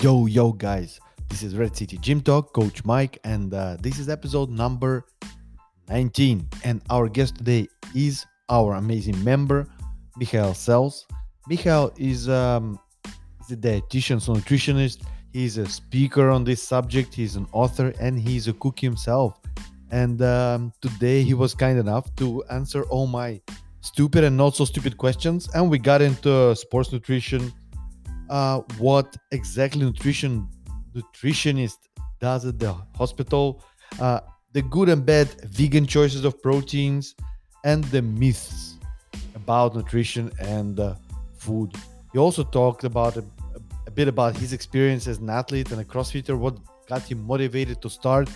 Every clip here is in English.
Yo, yo, guys. This is Red City Gym Talk, Coach Mike, and uh, this is episode number 19. And our guest today is our amazing member, Michael Sels. Michael is, um, a dietitian, so nutritionist. He's a speaker on this subject, he's an author, and he's a cook himself. And um, today he was kind enough to answer all my stupid and not so stupid questions. And we got into sports nutrition uh, what exactly nutrition nutritionist does at the hospital, uh, the good and bad vegan choices of proteins, and the myths about nutrition and uh, food. He also talked about a, a, bit about his experience as an athlete and a CrossFitter, what got him motivated to start,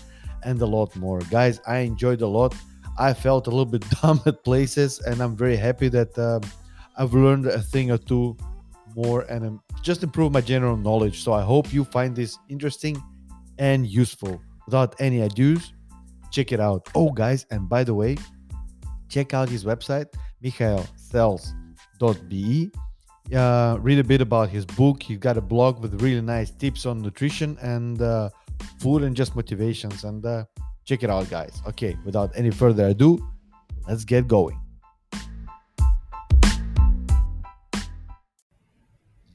and a lot more. Guys, I enjoyed a lot. I felt a little bit dumb at places, and I'm very happy that um, I've learned a thing or two more and um, just improve my general knowledge. So I hope you find this interesting and useful. Without any ados, check it out. Oh, guys, and by the way, check out his website, michaelsels.be. Uh, read a bit about his book. He's got a blog with really nice tips on nutrition and uh, food and just motivations. And uh, check it out, guys. Okay, without any further ado, let's get going.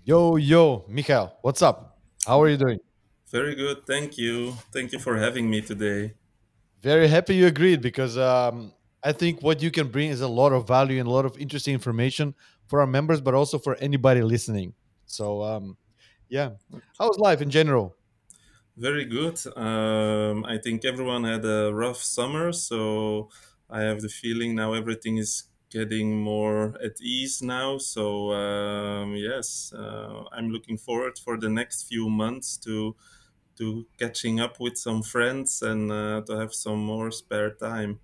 Yo, yo, Michael, what's up? How are you doing? Very good. Thank you. Thank you for having me today. Very happy you agreed because um, I think what you can bring is a lot of value and a lot of interesting information for our members, but also for anybody listening. So, um, yeah, how's life in general? Very good. Um, I think everyone had a rough summer, so I have the feeling now everything is getting more at ease now. So um, yes, uh, I'm looking forward for the next few months to to catching up with some friends and uh, to have some more spare time.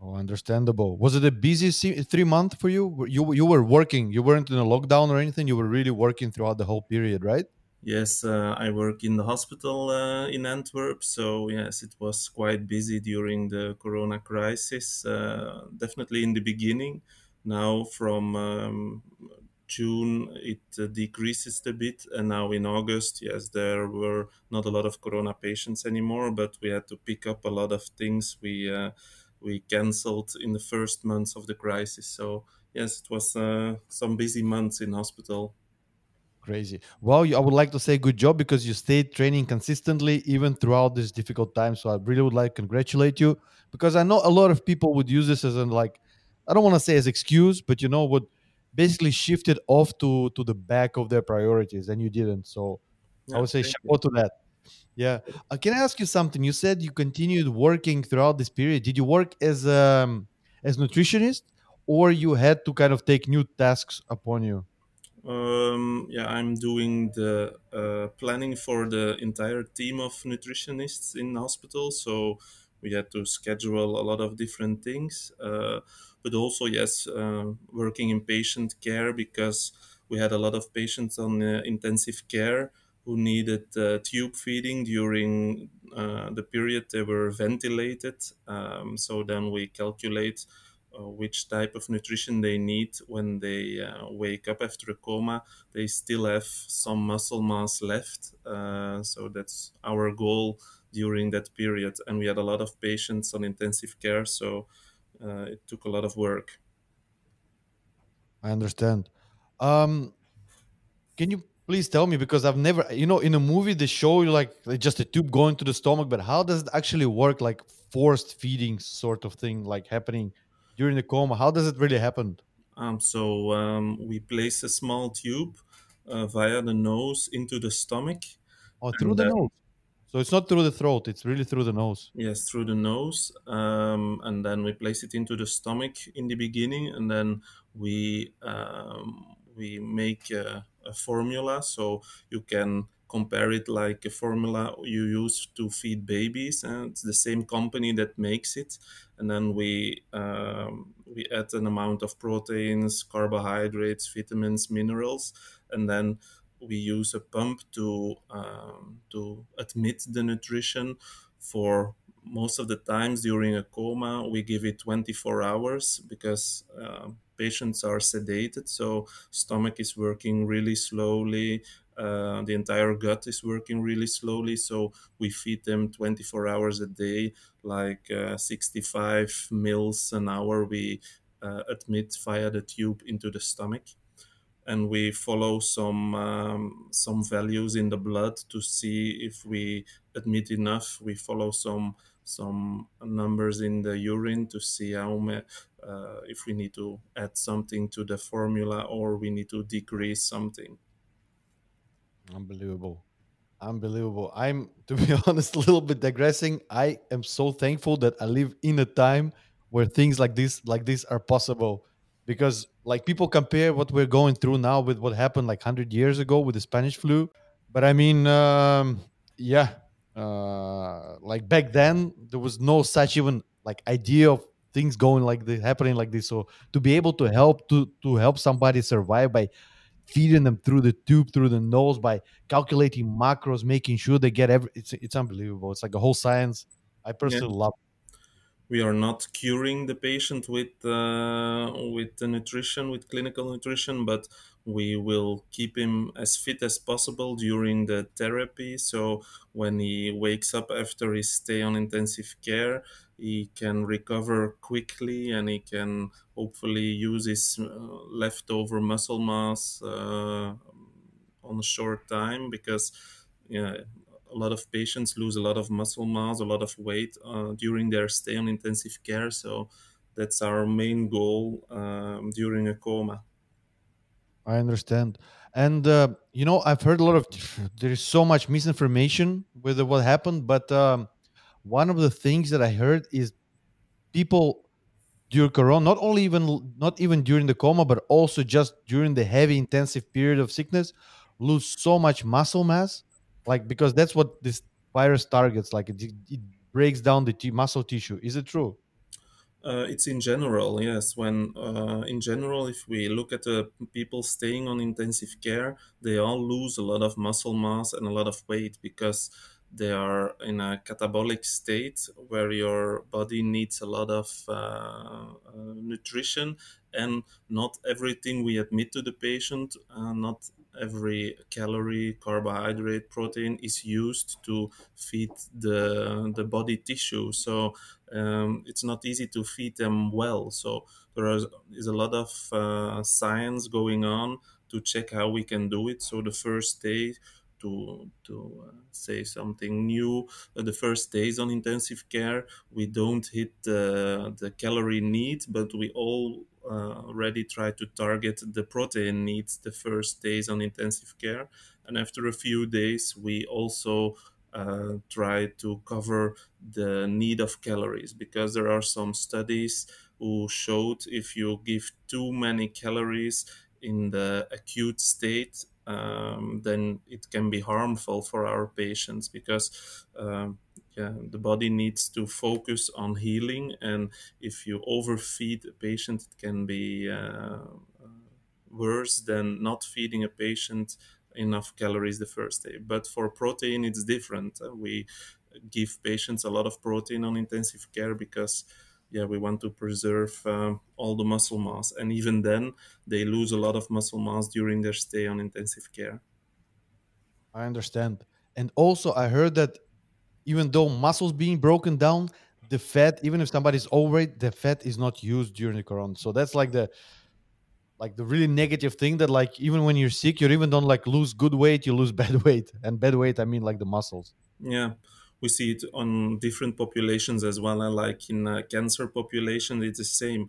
Oh, understandable. Was it a busy three month for you? You you were working. You weren't in a lockdown or anything. You were really working throughout the whole period, right? Yes, uh, I work in the hospital uh, in Antwerp, so yes, it was quite busy during the Corona crisis. Uh, definitely in the beginning. Now, from um, June, it uh, decreases a bit, and now in August, yes, there were not a lot of Corona patients anymore, but we had to pick up a lot of things we uh, we cancelled in the first months of the crisis. So yes, it was uh, some busy months in hospital. Crazy. Well, I would like to say good job because you stayed training consistently even throughout this difficult time. So I really would like to congratulate you because I know a lot of people would use this as an like I don't want to say as excuse, but you know would basically shift it off to to the back of their priorities, and you didn't. So yeah, I would say chapeau to that. Yeah. Uh, can I ask you something? You said you continued working throughout this period. Did you work as um as nutritionist, or you had to kind of take new tasks upon you? Um, yeah, I'm doing the uh, planning for the entire team of nutritionists in hospital. So we had to schedule a lot of different things, uh, but also yes, uh, working in patient care because we had a lot of patients on uh, intensive care who needed uh, tube feeding during uh, the period they were ventilated. Um, so then we calculate which type of nutrition they need when they uh, wake up after a coma. They still have some muscle mass left. Uh, so that's our goal during that period. And we had a lot of patients on intensive care. So uh, it took a lot of work. I understand. Um, can you please tell me because I've never, you know, in a movie they show you like just a tube going to the stomach, but how does it actually work? Like forced feeding sort of thing, like happening during the coma? How does it really happen? Um, so um, we place a small tube uh, via the nose into the stomach. Oh, through the nose. So it's not through the throat; it's really through the nose. Yes, through the nose, um, and then we place it into the stomach in the beginning, and then we um, we make a, a formula so you can compare it like a formula you use to feed babies and it's the same company that makes it. And then we um, we add an amount of proteins carbohydrates vitamins minerals and then we use a pump to um, to admit the nutrition for most of the times during a coma. We give it 24 hours because uh, patients are sedated so stomach is working really slowly uh, the entire gut is working really slowly. So we feed them 24 hours a day, like uh, 65 mils an hour. We uh, admit via the tube into the stomach and we follow some um, some values in the blood to see if we admit enough. We follow some some numbers in the urine to see how uh, if we need to add something to the formula or we need to decrease something. Unbelievable. Unbelievable. I'm, to be honest, a little bit digressing. I am so thankful that I live in a time where things like this, like this, are possible. Because, like, people compare what we're going through now with what happened like hundred years ago with the Spanish flu. But I mean, um, yeah, uh, like back then there was no such even like idea of things going like this, happening like this. So to be able to help to to help somebody survive by feeding them through the tube, through the nose, by calculating macros, making sure they get every. It's it's unbelievable. It's like a whole science. I Yeah. personally love. we are not curing the patient with uh, with the nutrition with clinical nutrition but we will keep him as fit as possible during the therapy so when he wakes up after his stay on intensive care he can recover quickly and he can hopefully use his uh, leftover muscle mass uh, on a short time because yeah a lot of patients lose a lot of muscle mass, a lot of weight uh, during their stay on intensive care. So that's our main goal um, during a coma. I understand, and uh, you know I've heard a lot of. There is so much misinformation with what happened, but um, one of the things that I heard is people during corona not only even not even during the coma but also just during the heavy intensive period of sickness lose so much muscle mass like because that's what this virus targets like it, it breaks down the t- muscle tissue is it true Uh, it's in general, yes. When uh, in general, if we look at the people staying on intensive care, they all lose a lot of muscle mass and a lot of weight because they are in a catabolic state where your body needs a lot of uh, uh, nutrition and not everything we admit to the patient, uh, not every calorie, carbohydrate, protein is used to feed the the body tissue. So um, it's not easy to feed them well. So there is, a lot of uh, science going on to check how we can do it. So the first day to to uh, say something new, uh, the first days on intensive care, we don't hit the the calorie need, but we all uh, already try to target the protein needs the first days on intensive care. And after a few days, we also uh, try to cover the need of calories because there are some studies who showed if you give too many calories in the acute state um, then it can be harmful for our patients because um, yeah, the body needs to focus on healing and if you overfeed a patient it can be uh, worse than not feeding a patient enough calories the first day. But for protein, it's different. We give patients a lot of protein on intensive care because yeah we want to preserve um, all the muscle mass and even then they lose a lot of muscle mass during their stay on intensive care. I understand. And also i heard that even though muscles being broken down the fat even if somebody's overweight the fat is not used during the corona so that's like the like the really negative thing that like even when you're sick you even don't like lose good weight you lose bad weight. And bad weight i mean like the muscles. Yeah we see it on different populations as well like in cancer population it's the same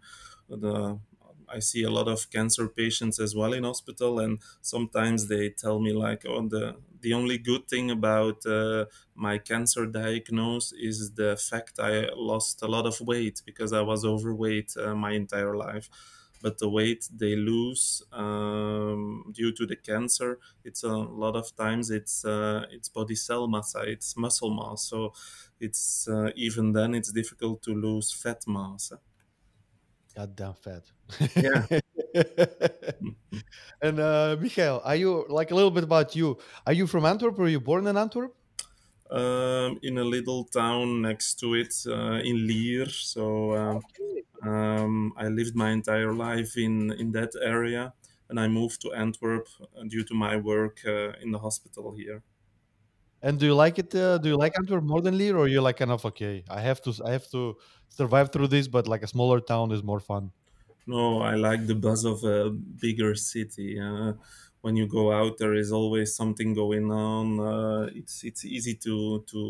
the I see a lot of cancer patients as well in hospital, and sometimes they tell me like, "Oh, the the only good thing about uh, my cancer diagnosis is the fact I lost a lot of weight because I was overweight uh, my entire life." But the weight they lose um, due to the cancer, it's a lot of times it's uh, it's body cell mass, it's muscle mass. So it's uh, even then it's difficult to lose fat mass. goddamn fat Yeah. and uh Michael, are you like a little bit about you are you from antwerp or were you born in antwerp um, in a little town next to it uh, in Lier. So um, okay um, I lived my entire life in in that area. and I moved to Antwerp uh, due to my work uh, in the hospital here. And do you like it? Uh, do you like Antwerp more than Lier, or you're like kind of okay? I have to, I have to survive through this, but like a smaller town is more fun. No, I like the buzz of a bigger city. When you go out, there is always something going on. Uh, it's it's easy to to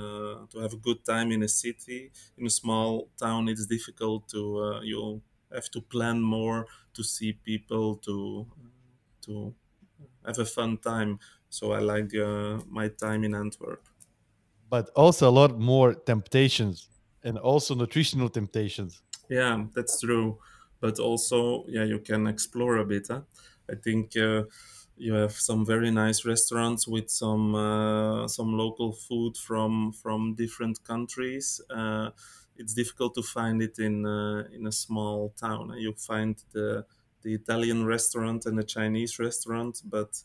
uh, to have a good time in a city. In a small town, it's difficult to uh, you have to plan more to see people to to have a fun time. So I like uh, my time in Antwerp. But also a lot more temptations, and also nutritional temptations. Yeah, that's true. But also, yeah, you can explore a bit. Huh? I think uh, you have some very nice restaurants with some uh, some local food from from different countries. Uh, it's difficult to find it in uh, in a small town. You find the the Italian restaurant and the Chinese restaurant, but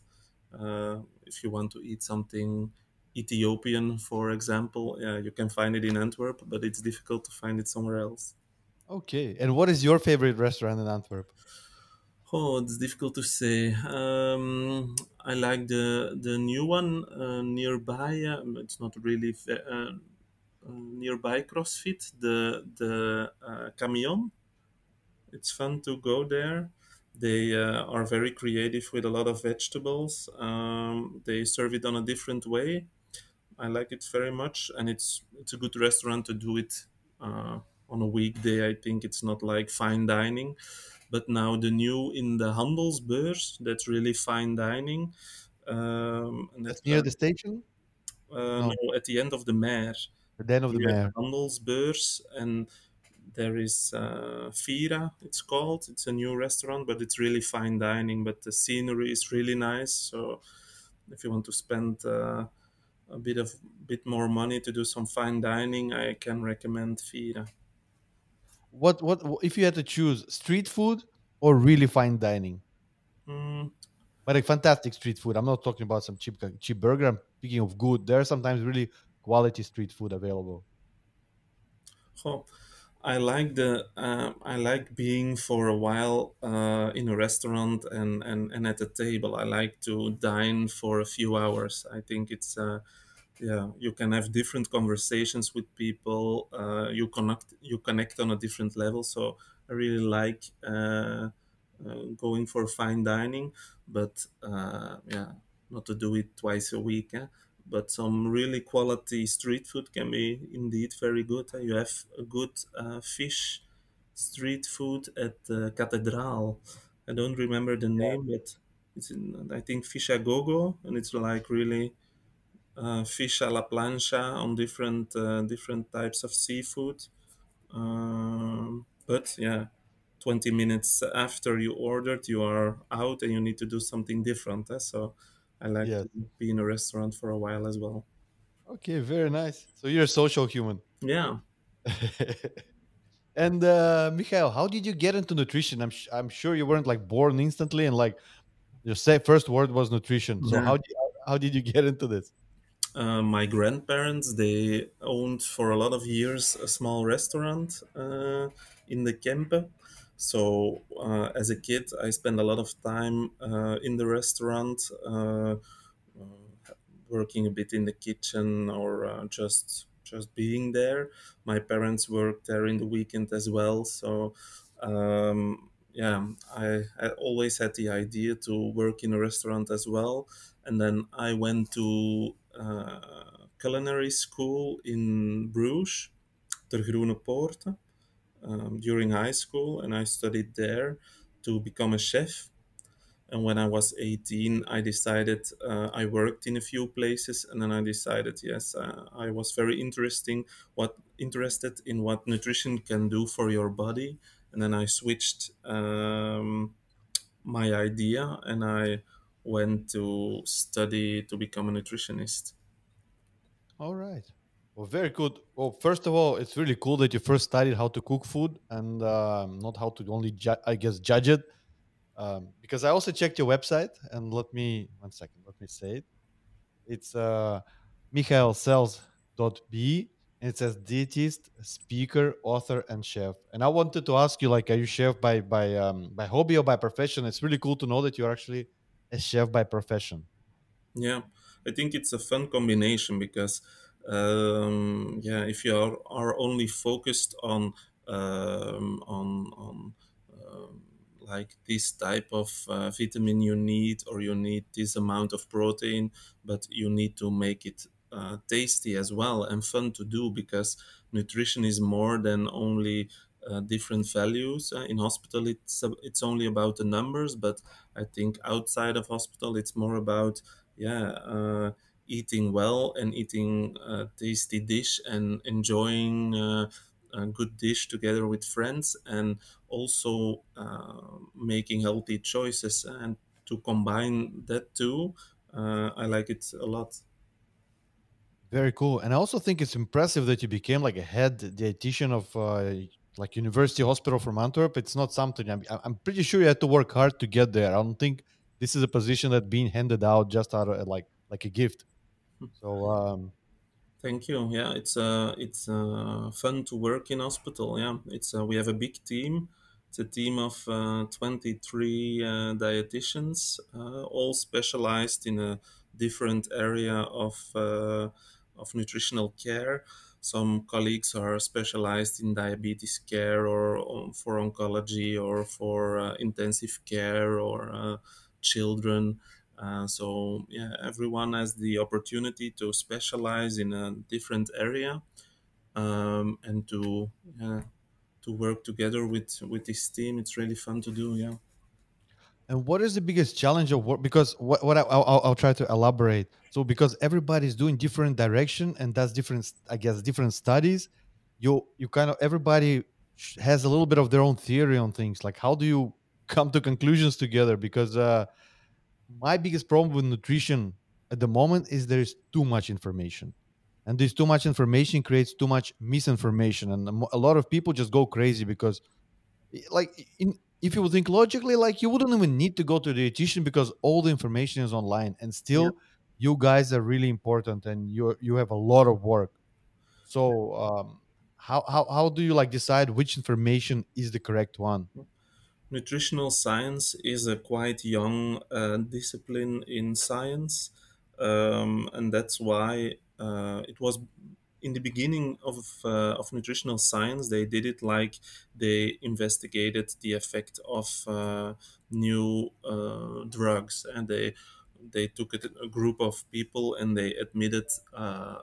uh, if you want to eat something Ethiopian, for example, yeah, you can find it in Antwerp, but it's difficult to find it somewhere else. Okay. And what is your favorite restaurant in Antwerp? Oh, it's difficult to say. Um, I like the the new one uh, nearby. Um, it's not really uh, uh, nearby CrossFit. The the uh, Camion. It's fun to go there. They uh, are very creative with a lot of vegetables. Um, they serve it on a different way. I like it very much, and it's it's a good restaurant to do it uh, on a weekday. I think it's not like fine dining, but now the new in the Handelsbeurs, that's really fine dining, um, and That's near the station. uh, No, no at the end of the Meir At the end of the the. Handelsbeurs, and there is uh, Fiera. It's called. It's a new restaurant, but it's really fine dining. But the scenery is really nice. So if you want to spend uh, a bit of bit more money to do some fine dining, I can recommend Fiera. What what if you had to choose street food or really fine dining? Mm, But like fantastic street food. I'm not talking about some cheap cheap burger. I'm speaking of good. There are sometimes really quality street food available. oh, I like the uh, I like being for a while uh, in a restaurant and, and, and at a table. I like to dine for a few hours. I think it's uh, yeah you can have different conversations with people. Uh, you connect you connect on a different level. So I really like uh, uh, going for fine dining, but uh, yeah, not to do it twice a week. eh? But some really quality street food can be indeed very good. You have a good uh, fish street food at the Cathedral. I don't remember the name, but it's in, I think Fish a Gogo, and it's like really fish a la plancha on different uh, different types of seafood. Um, but yeah, 20 minutes after you ordered, you are out and you need to do something different. eh? So I like Yes. to be in a restaurant for a while as well. Okay, very nice. So you're a social human. Yeah. and uh Mikhail, how did you get into nutrition? I'm I'm sure you weren't like born instantly and like your say first word was nutrition. So Yeah. how did how did you get into this? Uh, my grandparents they owned for a lot of years a small restaurant uh, in the Kempen. So uh, as a kid, I spent a lot of time uh, in the restaurant, uh, uh, working a bit in the kitchen or just just being there. My parents worked there in the weekend as well, so. Um, yeah, I, I always had the idea to work in a restaurant as well, and then I went to culinary school in Bruges, Ter Groene Poorten, um, during high school, and I studied there to become a chef. And when I was 18, I decided uh, I worked in a few places, and then I decided yes, uh, I was very interesting what interested in what nutrition can do for your body, and then I switched um, my idea and I went to study to become a nutritionist. All right. Well, very good. Well, first of all, it's really cool that you first studied how to cook food and um, not how to only, ju- I guess, judge it. Um, because I also checked your website and let me, one second, let me say it. It's uh, michaelsels.be It says dietist, speaker, author, and chef. And I wanted to ask you, like, are you chef by by um by hobby or by profession? It's really cool to know that you're actually a chef by profession. Yeah, I think it's a fun combination because, um, yeah, if you are, are only focused on um, on on um, like this type of uh, vitamin you need, or you need this amount of protein, but you need to make it uh, tasty as well and fun to do because nutrition is more than only different values. Uh, in hospital, it's it's only about the numbers, but I think outside of hospital, it's more about yeah uh, eating well and eating a tasty dish and enjoying uh, a good dish together with friends and also uh, making healthy choices and to combine that too uh, i like it a lot Very cool. And I also think it's impressive that you became like a head dietitian of uh, like University Hospital from Antwerp. It's not something I'm, I'm pretty sure you had to work hard to get there. I don't think this is a position that's being handed out just out of like like a gift. So um, Thank you. Yeah, it's uh, it's uh, fun to work in hospital. Yeah, it's uh, we have a big team. It's a team of uh, 23 uh, dietitians, uh, all specialized in a different area of uh, of nutritional care. Some colleagues are specialized in diabetes care or um, for oncology or for uh, intensive care or uh, children. Uh, so yeah, everyone has the opportunity to specialize in a different area um, and to to work together with with this team. It's really fun to do. Yeah. And what is the biggest challenge of work? Because what, what I, I'll, I'll try to elaborate. So because everybody's doing different direction and that's different, I guess, different studies. You you kind of everybody has a little bit of their own theory on things. Like how do you come to conclusions together? Because uh, my biggest problem with nutrition at the moment is there is too much information, and this too much information creates too much misinformation, and a lot of people just go crazy because like in if you would think logically like you wouldn't even need to go to the dietitian because all the information is online and still you guys are really important and you you have a lot of work. So um how how, how do you like decide which information is the correct one? Nutritional science is a quite young uh, discipline in science, um, and that's why uh, it was in the beginning of uh, of nutritional science. They did it like they investigated the effect of uh, new uh, drugs, and they they took a group of people and they admitted uh,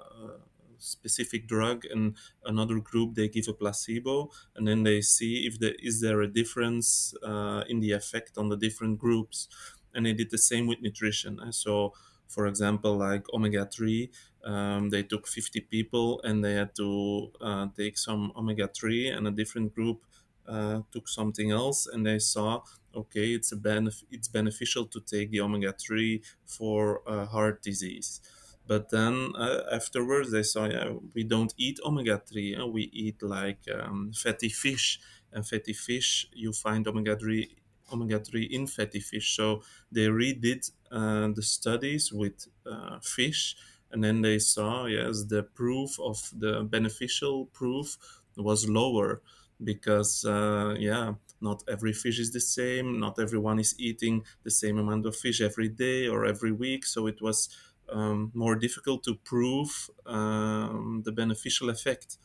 specific drug and another group they give a placebo. And then they see if there is there a difference uh, in the effect on the different groups. And they did the same with nutrition. So for example like omega-3 um, they took 50 people and they had to uh, take some omega-3 and a different group uh, took something else and they saw okay it's a benef- it's beneficial to take the omega-3 for uh, heart disease but then uh, afterwards, they saw, yeah, we don't eat omega 3. Uh, we eat like um, fatty fish. And fatty fish, you find omega 3 omega 3 in fatty fish. So they redid uh, the studies with uh, fish. And then they saw, yes, the proof of the beneficial proof was lower because, uh, yeah, not every fish is the same. Not everyone is eating the same amount of fish every day or every week. So it was um, more difficult to prove um, the beneficial effect.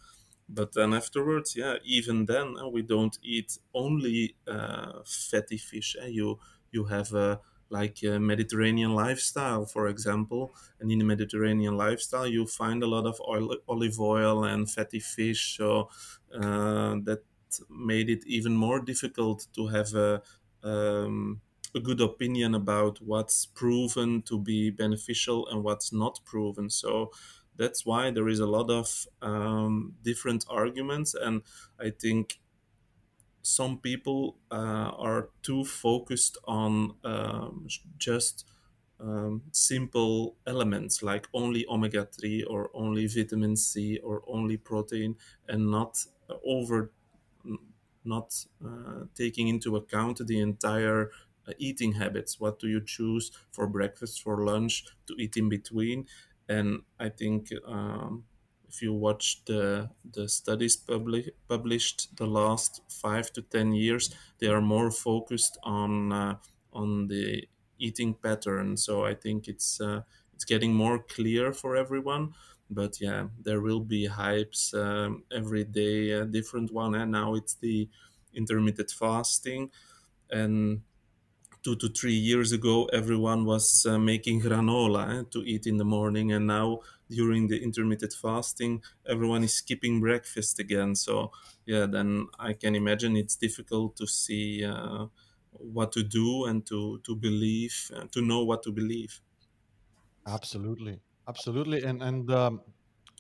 But then afterwards, yeah, even then uh, we don't eat only uh, fatty fish. Uh, you you have a like a Mediterranean lifestyle, for example, and in the Mediterranean lifestyle, you find a lot of oil, olive oil and fatty fish. So uh, that made it even more difficult to have a um, a good opinion about what's proven to be beneficial and what's not proven. So that's why there is a lot of um, different arguments, and I think some people uh, are too focused on um, just um, simple elements like only omega 3 or only vitamin C or only protein and not over not uh, taking into account the entire uh, eating habits. What do you choose for breakfast, for lunch, to eat in between? And I think um, if you watch the the studies publi- published the last five to ten years, they are more focused on uh, on the eating pattern. So I think it's uh, it's getting more clear for everyone. But yeah, there will be hypes um, every day, a different one. And now it's the intermittent fasting, and two to three years ago, everyone was uh, making granola eh, to eat in the morning, and now during the intermittent fasting, everyone is skipping breakfast again. So yeah, then I can imagine it's difficult to see uh, what to do and to to believe, uh, to know what to believe. Absolutely, absolutely, and and um,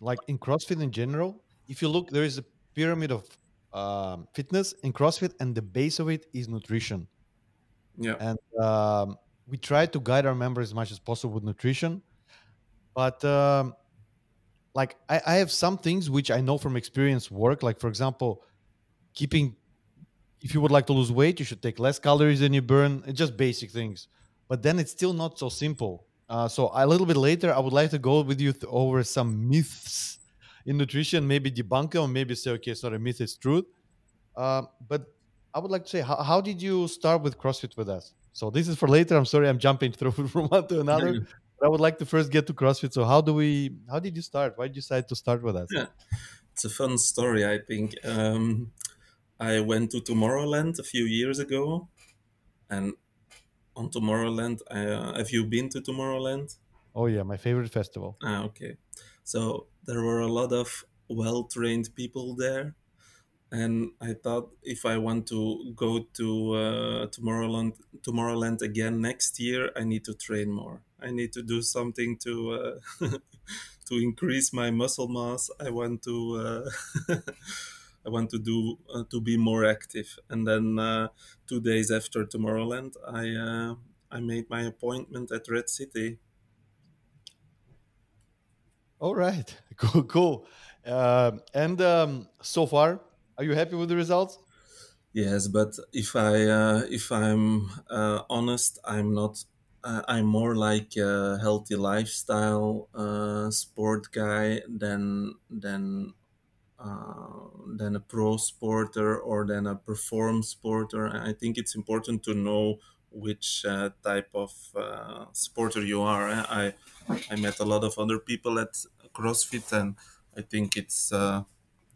like in CrossFit in general, if you look, there is a pyramid of um, fitness in CrossFit, and the base of it is nutrition. Yeah, And um, we try to guide our members as much as possible with nutrition, but um, like I, I have some things which I know from experience work. Like for example, keeping if you would like to lose weight, you should take less calories than you burn. It's just basic things. But then it's still not so simple. Uh, so a little bit later, I would like to go with you th- over some myths in nutrition, maybe debunk them, maybe say, okay, it's not a myth, it's truth. Um, but I would like to say, how, how did you start with CrossFit with us? So this is for later. I'm sorry, I'm jumping through from one to another. But I would like to first get to CrossFit. So how do we? How did you start? Why did you decide to start with us? yeah. It's a fun story, I think. Um, I went to Tomorrowland a few years ago, and on Tomorrowland, uh, have you been to Tomorrowland? Oh yeah, my favorite festival. Ah, okay. So there were a lot of well trained people there. And I thought if I want to go to uh, Tomorrowland, Tomorrowland again next year, I need to train more. I need to do something to uh, to increase my muscle mass. I want to uh, I want to do uh, to be more active. And then uh, two days after Tomorrowland, I uh, I made my appointment at Red City All right, cool, cool. And um, so far, are you happy with the results? Yes, but if I uh, if I'm uh, honest, I'm not. Uh, I'm more like a healthy lifestyle uh, sport guy than than uh, than a pro sporter or than a perform sporter. I think it's important to know which uh, type of sporter you are. I I met a lot of other people at CrossFit, and I think it's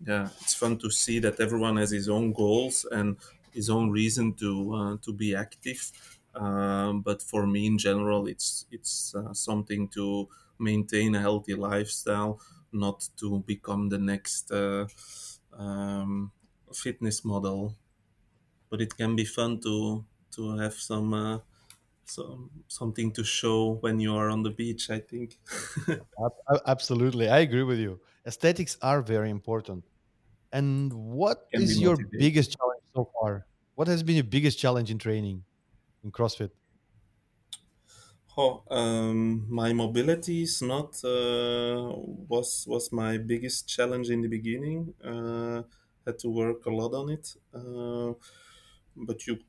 yeah, it's fun to see that everyone has his own goals and his own reason to uh, to be active. Um, but for me, in general, it's it's uh, something to maintain a healthy lifestyle, not to become the next uh, um, fitness model. But it can be fun to to have some. Uh, some something to show when you are on the beach. I think Absolutely, I agree with you. Aesthetics are very important. And what is your biggest challenge so far? What has been your biggest challenge in training in CrossFit? Oh, um, my mobility is not uh, was was my biggest challenge in the beginning. Uh, had to work a lot on it, uh, but you,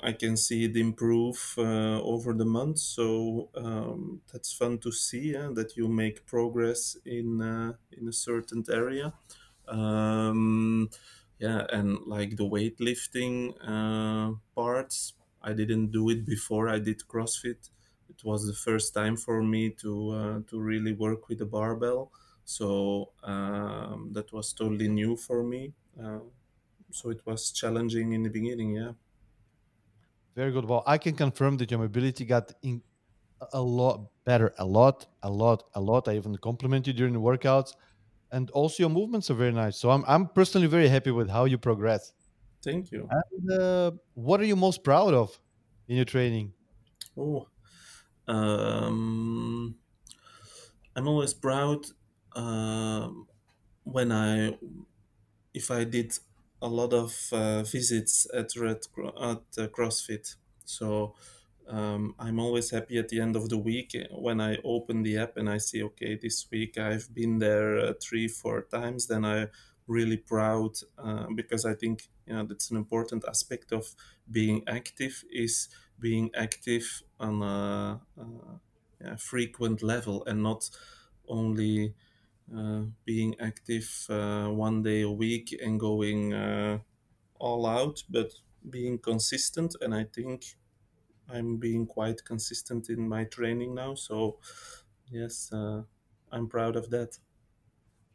I can see it improve uh, over the months. So um, that's fun to see that you make progress in uh, in a certain area. Um, yeah, and like the weightlifting uh, parts, I didn't do it before I did CrossFit. It was the first time for me to uh, to really work with a barbell, so um, that was totally new for me. Uh, so it was challenging in the beginning. Yeah, Very good. Well, I can confirm that your mobility got in a lot better, a lot, a lot, a lot. I even compliment you during the workouts, and also your movements are very nice. So I'm I'm personally very happy with how you progress. thank you. And uh, what are you most proud of in your training? Oh, um, I'm always proud um when I if I did a lot of uh, visits at Red at uh, CrossFit. So um, I'm always happy at the end of the week uh, when I open the app and I see, okay, this week I've been there uh, three, four times. Then I'm really proud uh, because I think you know that's an important aspect of being active is being active on a, a, yeah, frequent level and not only uh, being active uh, one day a week and going uh, all out, but being consistent. And I think I'm being quite consistent in my training now. So, yes, uh, I'm proud of that.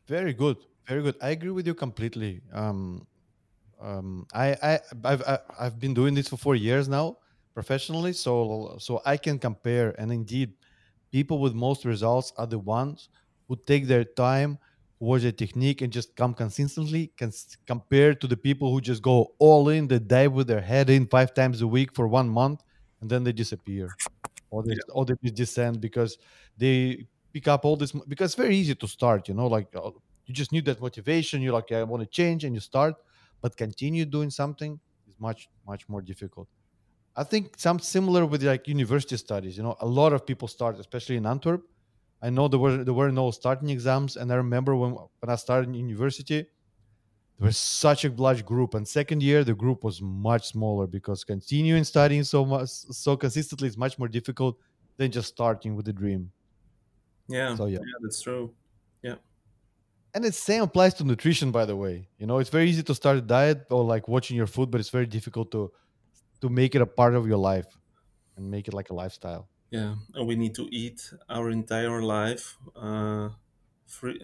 Very good, very good. I agree with you completely. Um, um, I, I, I've, I've been doing this for four years now professionally, so so I can compare. And indeed, people with most results are the ones who take their time, watch their technique, and just come consistently. Cons- compared to the people who just go all in, they dive with their head in five times a week for one month, and then they disappear. Or they or they descend because they pick up all this because it's very easy to start you know like uh, you just need that motivation. You're like i want to change and you start. But continue doing something is much much more difficult. I think some similar with like university studies you know a lot of people start especially in antwerp. I know there were there were no starting exams and i remember when when i started in university there was such a large group and second year the group was much smaller because continuing studying so much so consistently is much more difficult than just starting with the dream. Yeah, so yeah. Yeah, that's true. Yeah, and the same applies to nutrition by the way. You know it's very easy to start a diet or like watching your food but it's very difficult to to make it a part of your life and make it like a lifestyle. Yeah. And we need to eat our entire life, uh, free,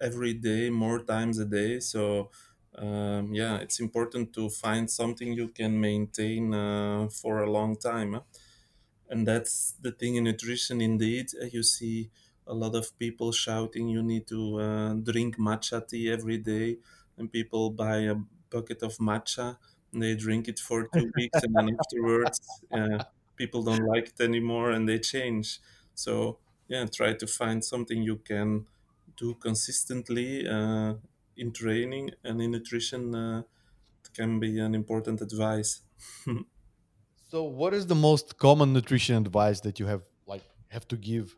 every day, more times a day. So, um, yeah, it's important to find something you can maintain uh, for a long time. huh? and that's the thing in nutrition indeed Uh, you see a lot of people shouting you need to uh, drink matcha tea every day and people buy a bucket of matcha and they drink it for two weeks and then afterwards uh, people don't like it anymore and they change so yeah try to find something you can do consistently uh, in training and in nutrition uh, can be an important advice so what is the most common nutrition advice that you have like have to give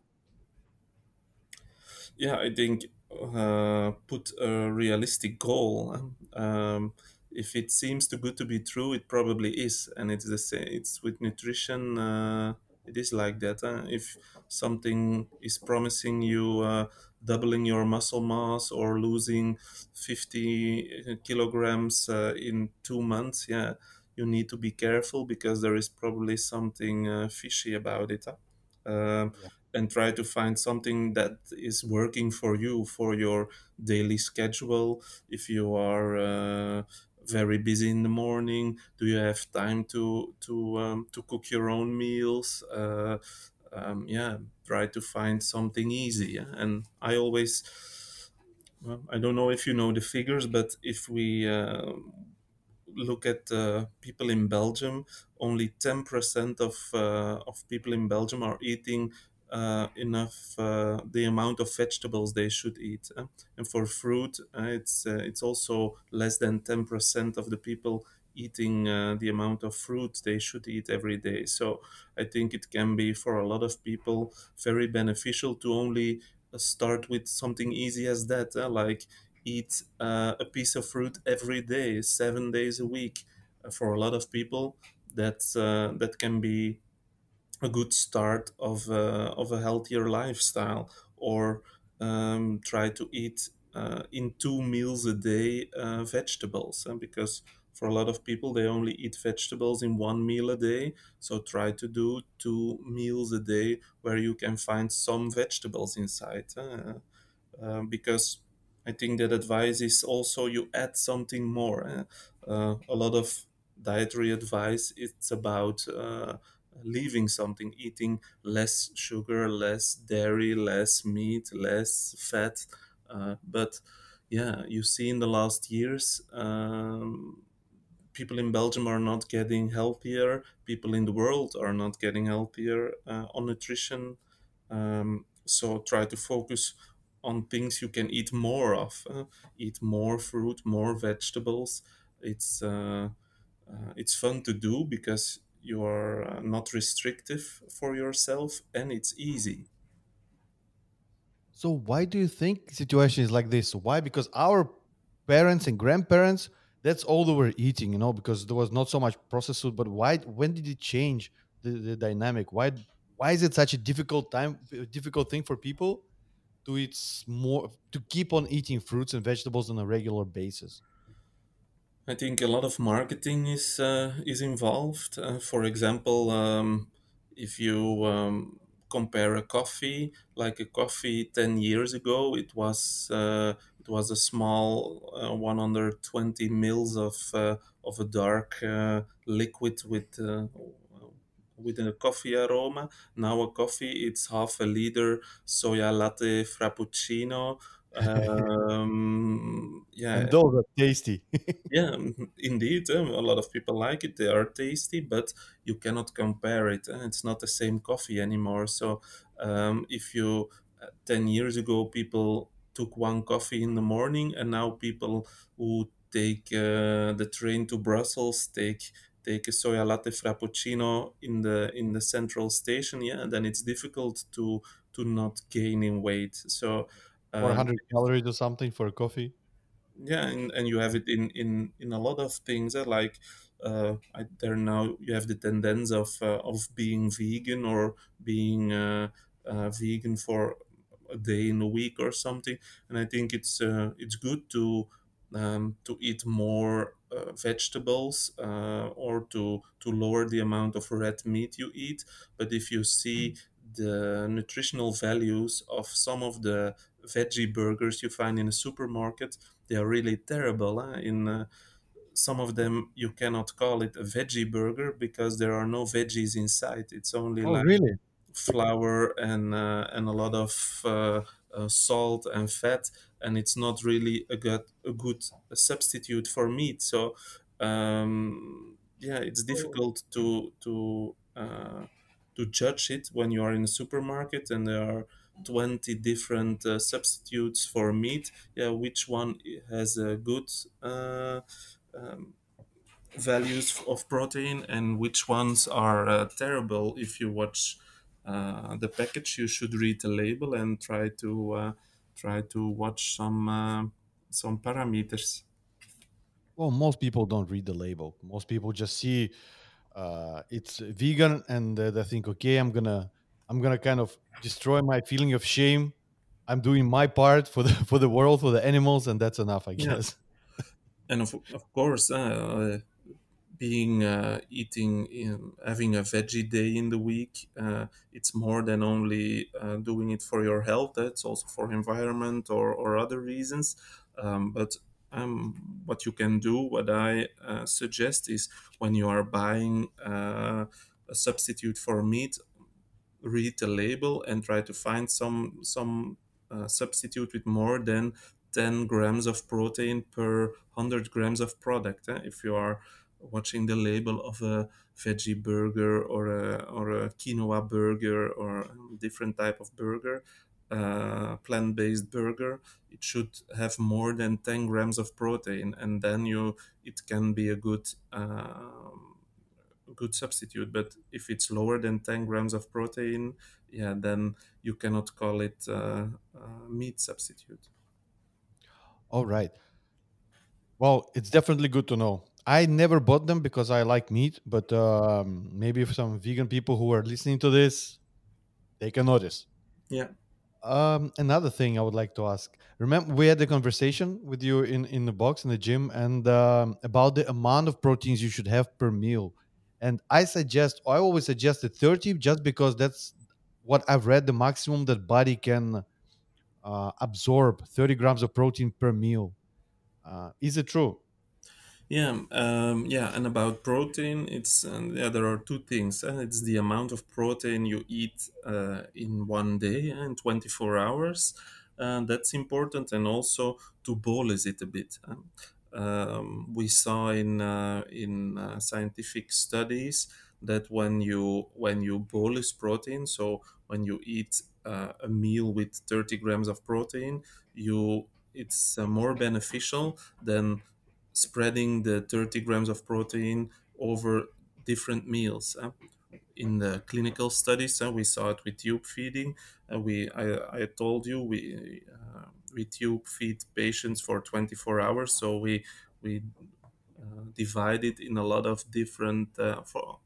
yeah, I think uh, put a realistic goal. Um, if it seems too good to be true, it probably is, and it's the same. It's with nutrition. Uh, it is like that. huh? If something is promising you uh, doubling your muscle mass or losing fifty kilograms uh, in two months, yeah, you need to be careful because there is probably something uh, fishy about it. huh? Um, yeah and try to find something that is working for you for your daily schedule if you are uh, very busy in the morning do you have time to to um, to cook your own meals uh, um, yeah try to find something easy and i always well, i don't know if you know the figures but if we uh, look at uh, people in Belgium, only 10% of, uh, of people in Belgium are eating uh, enough uh, the amount of vegetables they should eat. And for fruit, uh, it's, it's also less than 10% of the people eating uh, the amount of fruit they should eat every day. So I think it can be for a lot of people very beneficial to only uh, start with something easy as that, uh, like eat uh, a piece of fruit every day, seven days a week. Uh, for a lot of people, that's uh, that can be a good start of a, of a healthier lifestyle. Or um, try to eat in two meals a day vegetables, because for a lot of people they only eat vegetables in one meal a day. So try to do two meals a day where you can find some vegetables inside. uh, um, because I think that advice is also you add something more. Uh, a lot of dietary advice it's about uh, leaving something, eating less sugar, less dairy, less meat, less fat. Uh, but yeah, you see in the last years. Um, people in Belgium are not getting healthier. People in the world are not getting healthier uh, on nutrition. Um, so try to focus on things you can eat more of. uh, eat more fruit, more vegetables. It's uh, uh, it's fun to do because you are uh, not restrictive for yourself and it's easy. so why do you think situation is like this why because our parents and grandparents that's all they were eating you know because there was not so much processed food but why when did it change the, the dynamic why why is it such a difficult time difficult thing for people to eat more to keep on eating fruits and vegetables on a regular basis? I think a lot of marketing is uh, is involved. Uh, for example, um, if you um, compare a coffee, like a coffee ten years ago, it was uh, it was a small uh, 120 mils of uh, of a dark uh, liquid with. Uh, with a coffee aroma. Now a coffee, it's half a liter soya latte frappuccino. Um, and yeah, those are tasty. yeah, indeed. Um, a lot of people like it. They are tasty, but you cannot compare it. And it's not the same coffee anymore. So, um, if you uh, ten years ago people took one coffee in the morning, and now people who take uh, the train to Brussels take take a soya latte frappuccino in the in the central station. Yeah, then it's difficult to to not gain in weight. So. Um, 400 calories or something for a coffee. yeah and, and you have it in in in a lot of things uh, like uh, I, there now you have the tendency of uh, of being vegan or being uh, uh, vegan for a day in a week or something and i think it's uh, it's good to um, to eat more uh, vegetables uh, or to to lower the amount of red meat you eat but if you see the nutritional values of some of the veggie burgers you find in a supermarket they are really terrible. Huh? In uh, some of them, you cannot call it a veggie burger because there are no veggies inside. It's only Oh, like really? Flour and uh, and a lot of uh, uh, salt and fat, and it's not really a good a good substitute for meat. So um, yeah, it's difficult to to uh, to judge it when you are in a supermarket and there are 20 different uh, substitutes for meat yeah which one has a good uh, um, values of protein and which ones are uh, terrible if you watch the package you should read the label and try to uh, try to watch some uh, some parameters Well, most people don't read the label. Most people just see uh, it's vegan and uh, they think, okay, I'm gonna, I'm gonna kind of destroy my feeling of shame. I'm doing my part for the for the world, for the animals, and that's enough, I yeah guess. and of, of course uh, being uh, eating in, having a veggie day in the week uh, it's more than only uh, doing it for your health it's also for environment or, or other reasons um, but um, what you can do what i uh, suggest is when you are buying uh, a substitute for meat read the label and try to find some some uh, substitute with more than 10 grams of protein per 100 grams of product eh? if you are watching the label of a veggie burger or a, or a quinoa burger or different type of burger uh, plant-based burger it should have more than 10 grams of protein and then you it can be a good um, good substitute. But if it's lower than 10 grams of protein, yeah, then you cannot call it uh, meat substitute. All right. Well, it's definitely good to know. I never bought them because I like meat, but um, maybe if some vegan people who are listening to this, they can notice. Yeah. Um, another thing I would like to ask. Remember, we had the conversation with you in in the box in the gym, and um, about the amount of proteins you should have per meal. And I suggest, I always suggest the thirty, just because that's what I've read the maximum that body can uh, absorb thirty grams of protein per meal. Uh, is it true? Yeah, um, yeah, and about protein, it's yeah, there are two things. Uh, it's the amount of protein you eat uh, in one day, uh, in 24 hours. Uh, that's important, and also to bolus it a bit. Um, um, we saw in uh, in uh, scientific studies that when you when you bolus protein, so when you eat uh, a meal with 30 grams of protein, you it's more beneficial than spreading the 30 grams of protein over different meals. In the clinical studies, uh, we saw it with tube feeding. Uh, we, I, I told you, we uh, we tube feed patients for 24 hours, so we we uh, divide it in a lot of different uh, for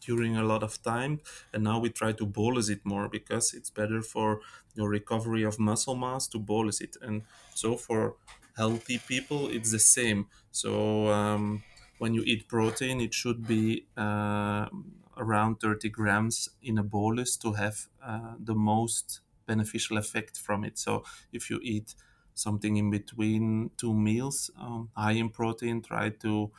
during a lot of time and now we try to bolus it more because it's better for your recovery of muscle mass to bolus it and so for healthy people it's the same. So um, when you eat protein it should be uh, around 30 grams in a bolus to have uh, the most beneficial effect from it. So if you eat something in between two meals um, high in protein try to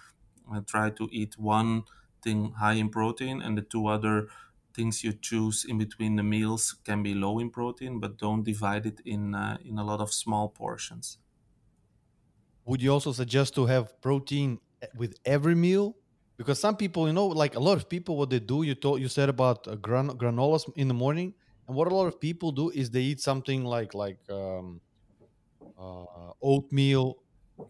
uh, try to eat one thing high in protein and the two other things you choose in between the meals can be low in protein but don't divide it in uh, in a lot of small portions Would you also suggest to have protein e- with every meal? Because some people, you know, like a lot of people, what they do, you told you said about uh, gran- granolas in the morning, and what a lot of people do is they eat something like like um, uh, oatmeal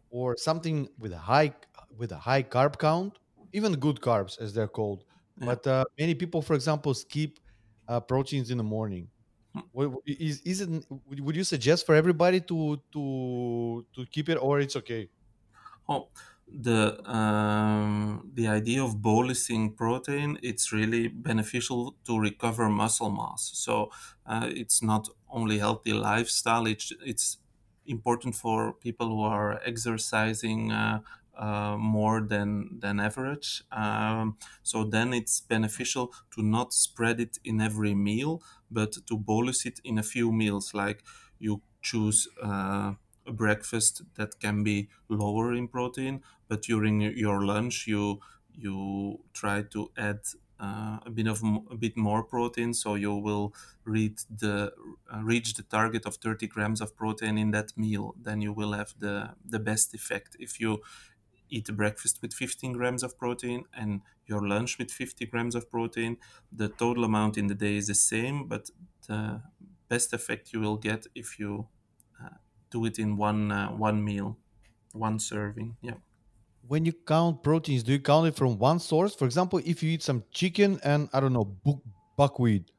or something with a high with a high carb count, even good carbs as they're called. yeah But uh, many people, for example, skip uh, proteins in the morning. Is is it? Would would you suggest for everybody to to to keep it, or it's okay? Oh, the um, the idea of bolusing protein it's really beneficial to recover muscle mass. So uh, it's not only healthy lifestyle. It's it's important for people who are exercising uh, uh, more than than average. Um, so then it's beneficial to not spread it in every meal, but to bolus it in a few meals. Like you choose. Uh, a breakfast that can be lower in protein, but during your lunch you you try to add uh, a bit of a bit more protein, so you will reach the uh, reach the target of 30 grams of protein in that meal. Then you will have the the best effect. If you eat a breakfast with 15 grams of protein and your lunch with 50 grams of protein, the total amount in the day is the same, but the best effect you will get if you uh, do it in one uh, one meal, one serving. Yeah. When you count proteins, do you count it from one source? For example, if you eat some chicken and I don't know bu- buckwheat,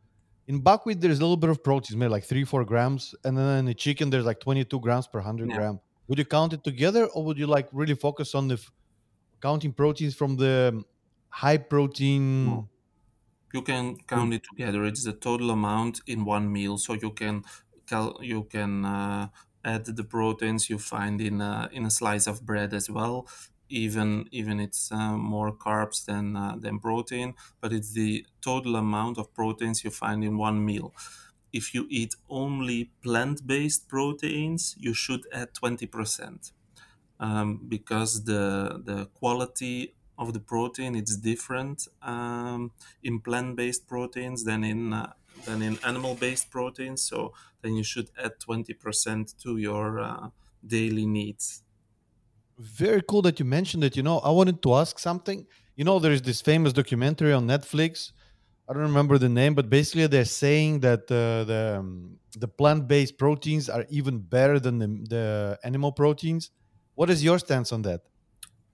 in buckwheat there's a little bit of proteins, maybe like three four grams, and then in the chicken there's like 22 grams per hundred Yeah. gram. Would you count it together, or would you like really focus on the counting proteins from the um, high protein You can count it together. It's the total amount in one meal, so you can cal- you can uh, add the proteins you find in a, in a slice of bread as well. Even even it's uh, more carbs than uh, than protein, but it's the total amount of proteins you find in one meal. If you eat only plant-based proteins, you should add twenty percent um, because the the quality of the protein is different um, in plant-based proteins than in uh, than in animal-based proteins. So then you should add twenty percent to your uh, daily needs. Very cool that you mentioned it. You know, I wanted to ask something. You know, there is this famous documentary on Netflix. I don't remember the name, but basically they're saying that uh, the um, the plant based proteins are even better than the, the animal proteins. What is your stance on that?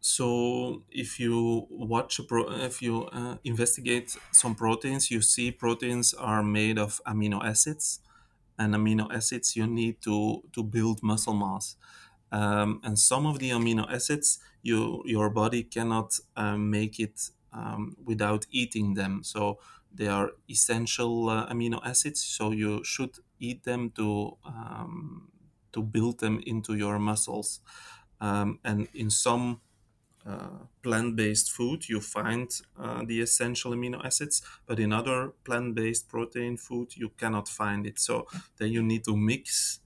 So if you watch pro- if you uh, investigate some proteins, you see proteins are made of amino acids, and amino acids you need to to build muscle mass. um, and some of the amino acids you your body cannot um, make it um, without eating them so they are essential uh, amino acids so you should eat them to um, to build them into your muscles um, and in some uh, plant-based food you find uh, the essential amino acids but in other plant-based protein food you cannot find it so then you need to mix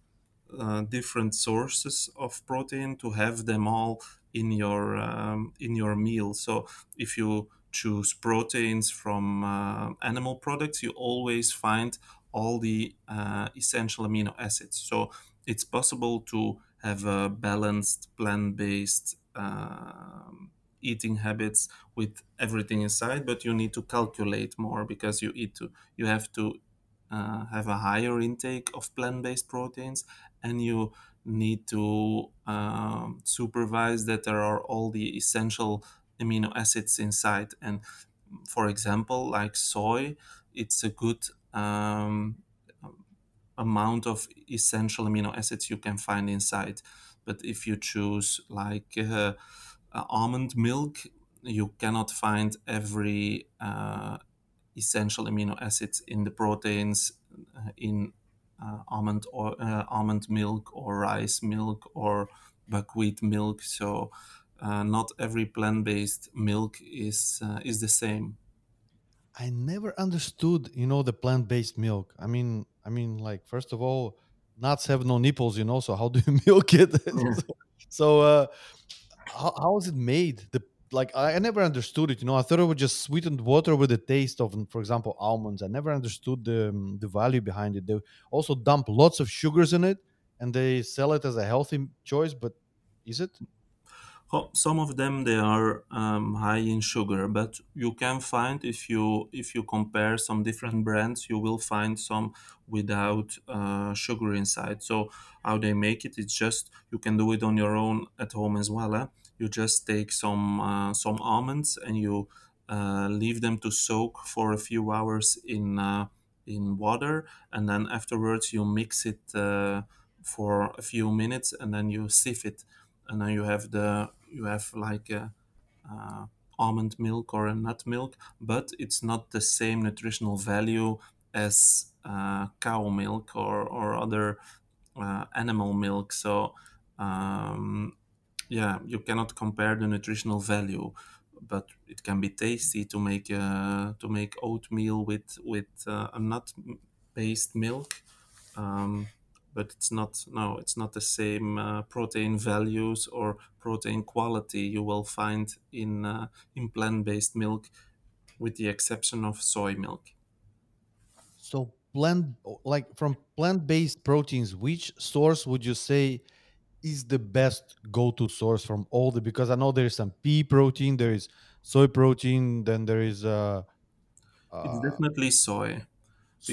uh, different sources of protein to have them all in your um, in your meal. So if you choose proteins from uh, animal products, you always find all the uh, essential amino acids. So it's possible to have a balanced plant-based um, eating habits with everything inside, but you need to calculate more because you eat to you have to uh, have a higher intake of plant-based proteins and you need to um, supervise that there are all the essential amino acids inside and for example like soy it's a good um, amount of essential amino acids you can find inside but if you choose like uh, uh, almond milk you cannot find every uh, essential amino acids in the proteins uh, in uh, almond or uh, almond milk or rice milk or buckwheat milk. So uh, not every plant-based milk is uh, is the same. I never understood, you know, the plant-based milk. I mean, I mean, like first of all, nuts have no nipples, you know. So how do you milk it? Yeah. so, uh, how, how is it made? The like I, I never understood it. You know, I thought it was just sweetened water with the taste of, for example, almonds. I never understood the um, the value behind it. They also dump lots of sugars in it, and they sell it as a healthy choice. But is it? Some of them they are um, high in sugar, but you can find if you if you compare some different brands, you will find some without uh, sugar inside. So how they make it, it's just you can do it on your own at home as well. Eh? You just take some uh, some almonds and you uh, leave them to soak for a few hours in uh, in water, and then afterwards you mix it uh, for a few minutes, and then you sieve it and then you have the you have like a, uh, almond milk or a nut milk, but it's not the same nutritional value as uh, cow milk or or other uh, animal milk. So um, yeah, you cannot compare the nutritional value, but it can be tasty to make uh, to make oatmeal with with uh, a nut based milk. Um, but it's not no, it's not the same uh, protein values or protein quality you will find in uh, in plant based milk, with the exception of soy milk. So plant, like from plant-based proteins, which source would you say is the best go-to source from all the? Because I know there is some pea protein, there is soy protein, then there is uh, It's uh definitely soy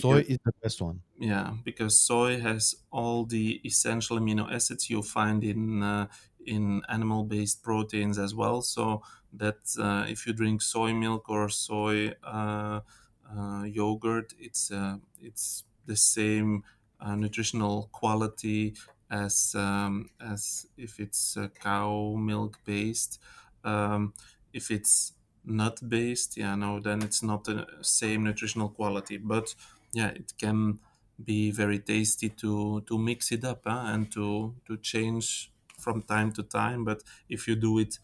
soy is the best one. Yeah, because soy has all the essential amino acids you find in uh, in animal-based proteins as well. So that uh, if you drink soy milk or soy uh, uh, yogurt, it's uh, it's the same uh, nutritional quality as um, as if it's uh, cow milk based. Um, if it's nut based, yeah, no, then it's not the same nutritional quality, but yeah, it can be very tasty to to mix it up huh, and to to change from time to time. But if you do it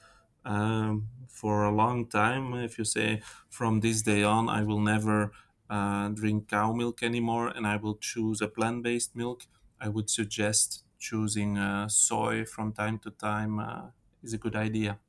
um, for a long time, if you say from this day on, I will never uh, drink cow milk anymore, and I will choose a plant-based milk, I would suggest choosing uh, soy from time to time uh, is a good idea.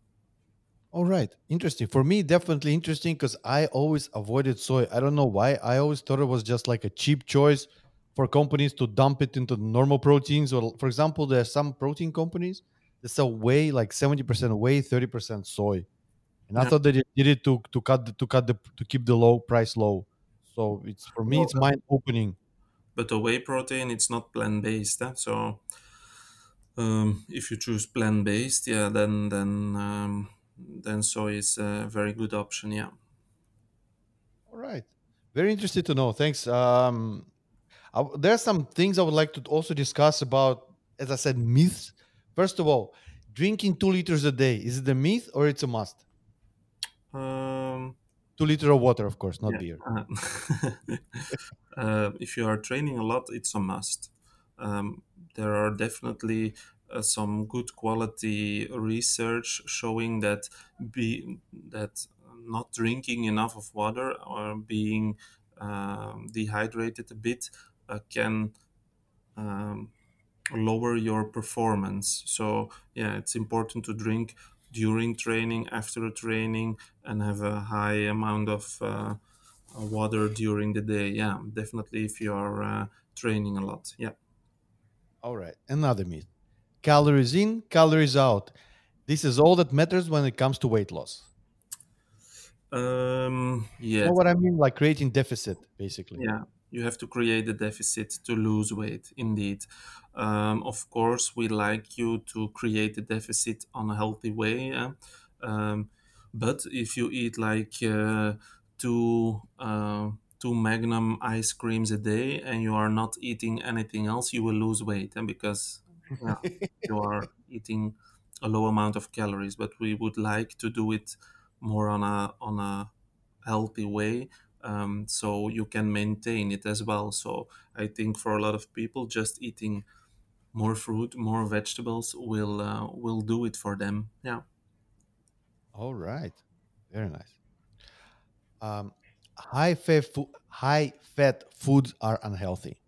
All right, interesting. For me, definitely interesting because I always avoided soy. I don't know why. I always thought it was just like a cheap choice for companies to dump it into normal proteins. Or, for example, there are some protein companies that sell whey, like seventy percent whey, thirty percent soy, and I thought that they did it to to cut the, to cut the to keep the low price low. So it's for me, Well, it's mind opening. but the whey protein, it's not plant-based, huh? so Um, if you choose plant-based, yeah, then then um, then soy is a very good option. Yeah. All right, very interested to know. Thanks. Um, I, there are some things I would like to also discuss about, as I said, myths. First of all, drinking two liters a day is it a myth or it's a must? Um, Two liter of water, of course, not yeah. beer. Uh, uh, if you are training a lot, it's a must. Um, there are definitely uh, some good quality research showing that be that not drinking enough of water or being um, dehydrated a bit uh, can um, lower your performance. So yeah, it's important to drink during training, after training, and have a high amount of uh, uh, water during the day. Yeah, definitely if you are uh, training a lot. Yeah. All right, another myth: calories in, calories out. This is all that matters when it comes to weight loss. Um, You know yes. what I mean? Like creating deficit, basically. Yeah, you have to create a deficit to lose weight, indeed. Um, of course, we like you to create a deficit on a healthy way. yeah. Um, but if you eat like uh, two, uh, two Magnum ice creams a day and you are not eating anything else, you will lose weight. And because yeah, you are eating a low amount of calories, but we would like to do it more on a on a healthy way um, so you can maintain it as well so i think for a lot of people just eating more fruit more vegetables will uh, will do it for them yeah All right. Very nice. Um, high fat fo- high fat foods are unhealthy.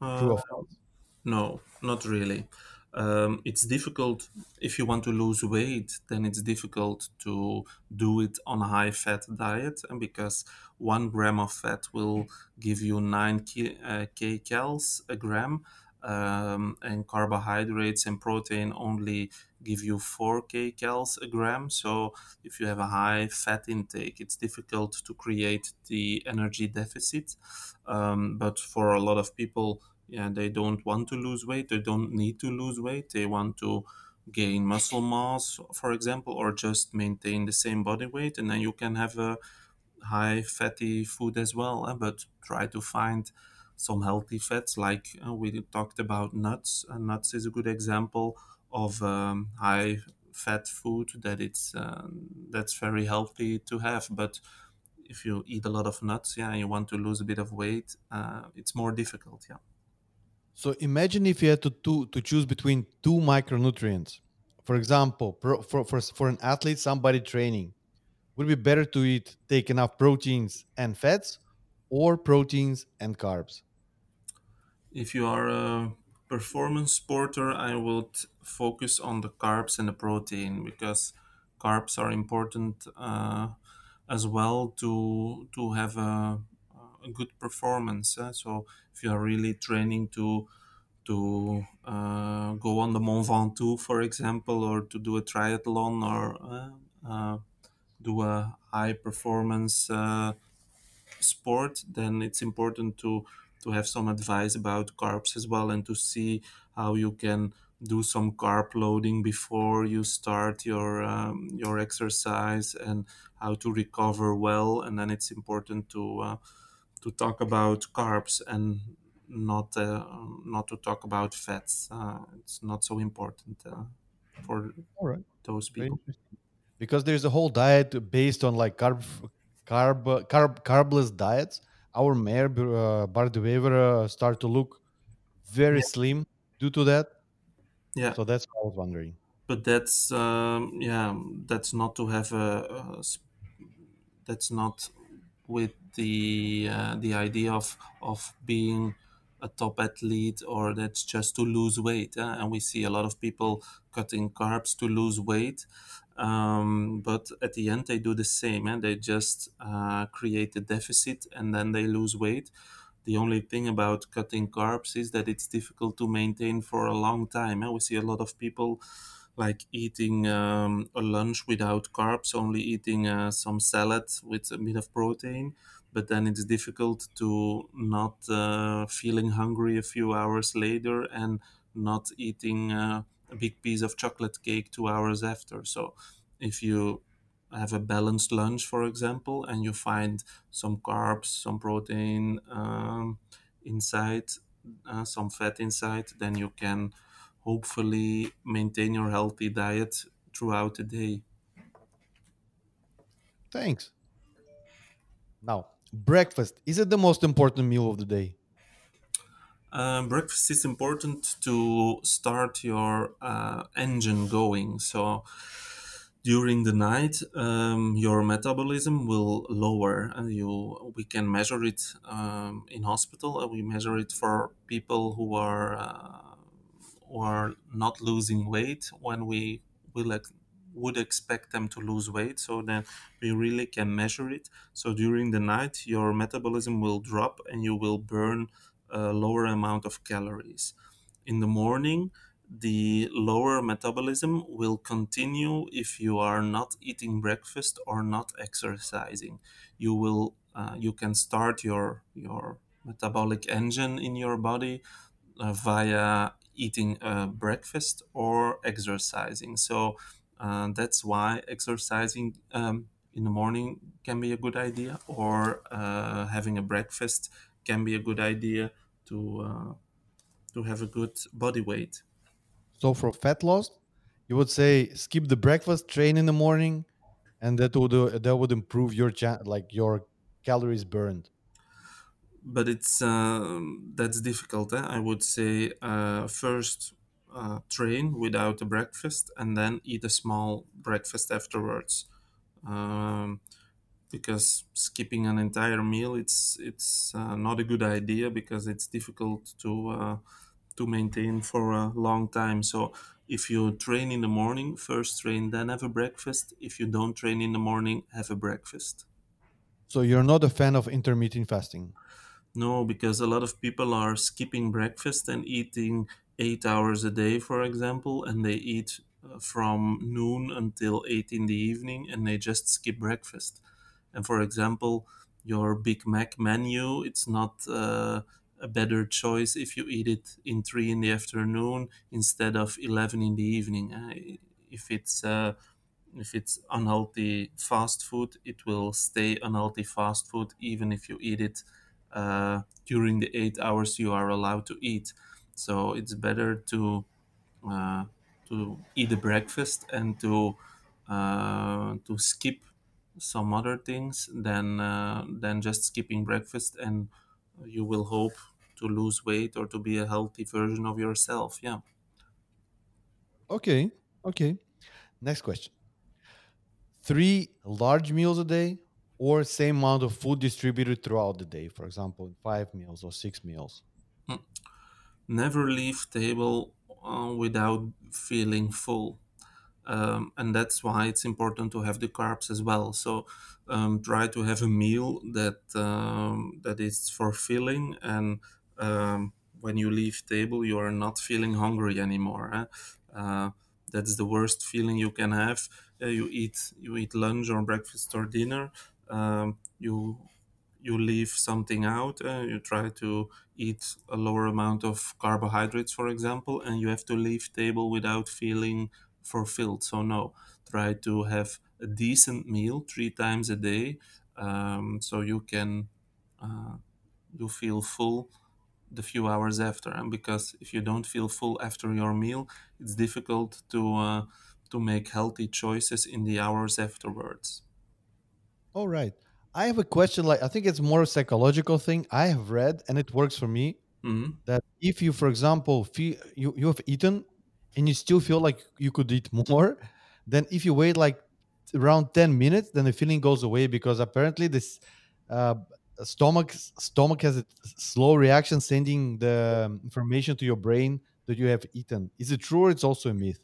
uh, True or false? No, not really. Um, it's difficult if you want to lose weight, then it's difficult to do it on a high fat diet and because one gram of fat will give you 9 ki- uh, kcals a gram, um, and carbohydrates and protein only give you 4 kcals a gram. So if you have a high fat intake, it's difficult to create the energy deficit. Um, but for a lot of people, yeah they don't want to lose weight. They don't need to lose weight. They want to gain muscle mass for example or just maintain the same body weight. And then you can have a high fatty food as well eh, but try to find some healthy fats. Like uh, we talked about nuts. And nuts is a good example of um, high fat food that it's uh, that's very healthy to have. But if you eat a lot of nuts yeah and you want to lose a bit of weight uh, it's more difficult yeah So imagine if you had to, to, to choose between two micronutrients. For example, pro, for, for, for an athlete, somebody training, would it be better to eat take enough proteins and fats or proteins and carbs? If you are a performance sporter, I would focus on the carbs and the protein because carbs are important uh, as well to to have a, a good performance. eh. So if you are really training to to uh, go on the Mont Ventoux, for example, or to do a triathlon or uh, uh, do a high performance. Uh, sport, then it's important to to have some advice about carbs as well and to see how you can do some carb loading before you start your um, your exercise and how to recover well. And then it's important to uh, to talk about carbs and not uh, not to talk about fats. Uh, it's not so important uh, for right. those people. Because there's a whole diet based on like carb, carb, carb, carbless diets. Our mayor, uh, Bart de Wever, uh, start to look very Yeah, slim due to that. yeah. So that's what I was wondering. But that's um, yeah, that's not to have a, a that's not with the uh, the idea of of being a top athlete or that's just to lose weight eh? and we see a lot of people cutting carbs to lose weight um, but at the end they do the same and they just uh, create a deficit and then they lose weight the only thing about cutting carbs is that it's difficult to maintain for a long time eh? we see a lot of people like eating um, a lunch without carbs, only eating uh, some salad with a bit of protein. But then it's difficult to not uh, feeling hungry a few hours later and not eating uh, a big piece of chocolate cake two hours after. So if you have a balanced lunch, for example, and you find some carbs, some protein um, inside, uh, some fat inside, then you can hopefully maintain your healthy diet throughout the day. Thanks. Now, breakfast is it the most important meal of the day? Um, breakfast is important to start your uh, engine going. So during the night, um, your metabolism will lower, and you we can measure it um, in hospital. Uh, We measure it for people who are uh, who are not losing weight when we ex- would expect them to lose weight. So then we really can measure it. So during the night, your metabolism will drop, and you will burn a lower amount of calories. In the morning, the lower metabolism will continue if you are not eating breakfast or not exercising. You will uh, you can start your your metabolic engine in your body uh, via eating uh, breakfast or exercising. So uh, that's why exercising um, in the morning can be a good idea, or uh, having a breakfast can be a good idea to uh, to have a good body weight. So for fat loss, you would say skip the breakfast, train in the morning, and that would uh, that would improve your cha- like your calories burned. but it's um, that's difficult. Eh? I would say uh, first uh, train without a breakfast and then eat a small breakfast afterwards. Um, because skipping an entire meal it's it's uh, not a good idea because it's difficult to uh, to maintain for a long time. So if you train in the morning, first train, then have a breakfast. If you don't train in the morning, have a breakfast. So you're not a fan of intermittent fasting. No, because a lot of people are skipping breakfast and eating eight hours a day, for example, and they eat uh, from noon until eight in the evening and they just skip breakfast. And for example, your Big Mac menu, it's not uh, a better choice if you eat it in three in the afternoon instead of 11 in the evening. Uh, if it's uh, if it's unhealthy fast food, it will stay unhealthy fast food even if you eat it uh, during the eight hours you are allowed to eat. So it's better to uh, to eat a breakfast and to uh, to skip some other things than uh, than just skipping breakfast, and you will hope to lose weight or to be a healthy version of yourself. Yeah. Okay. Okay. Next question. Three large meals a day or same amount of food distributed throughout the day, for example, five meals or six meals. Never leave table uh, without feeling full. um, and that's why it's important to have the carbs as well. So um, try to have a meal that um, that is fulfilling, and um, when you leave table, you are not feeling hungry anymore. eh? Uh, that's the worst feeling you can have. Uh, you eat you eat lunch or breakfast or dinner. Um, you you leave something out uh, you try to eat a lower amount of carbohydrates for example and you have to leave table without feeling fulfilled. So no try to have a decent meal three times a day um, so you can uh, you feel full the few hours after. And because if you don't feel full after your meal it's difficult to uh, to make healthy choices in the hours afterwards. All right. I have a question. Like, I think it's more a psychological thing. I have read, and it works for me, Mhm. that if you, for example, feel you, you have eaten and you still feel like you could eat more, then if you wait like around 10 minutes, then the feeling goes away because apparently this uh, stomach stomach has a slow reaction sending the information to your brain that you have eaten. Is it true or it's also a myth?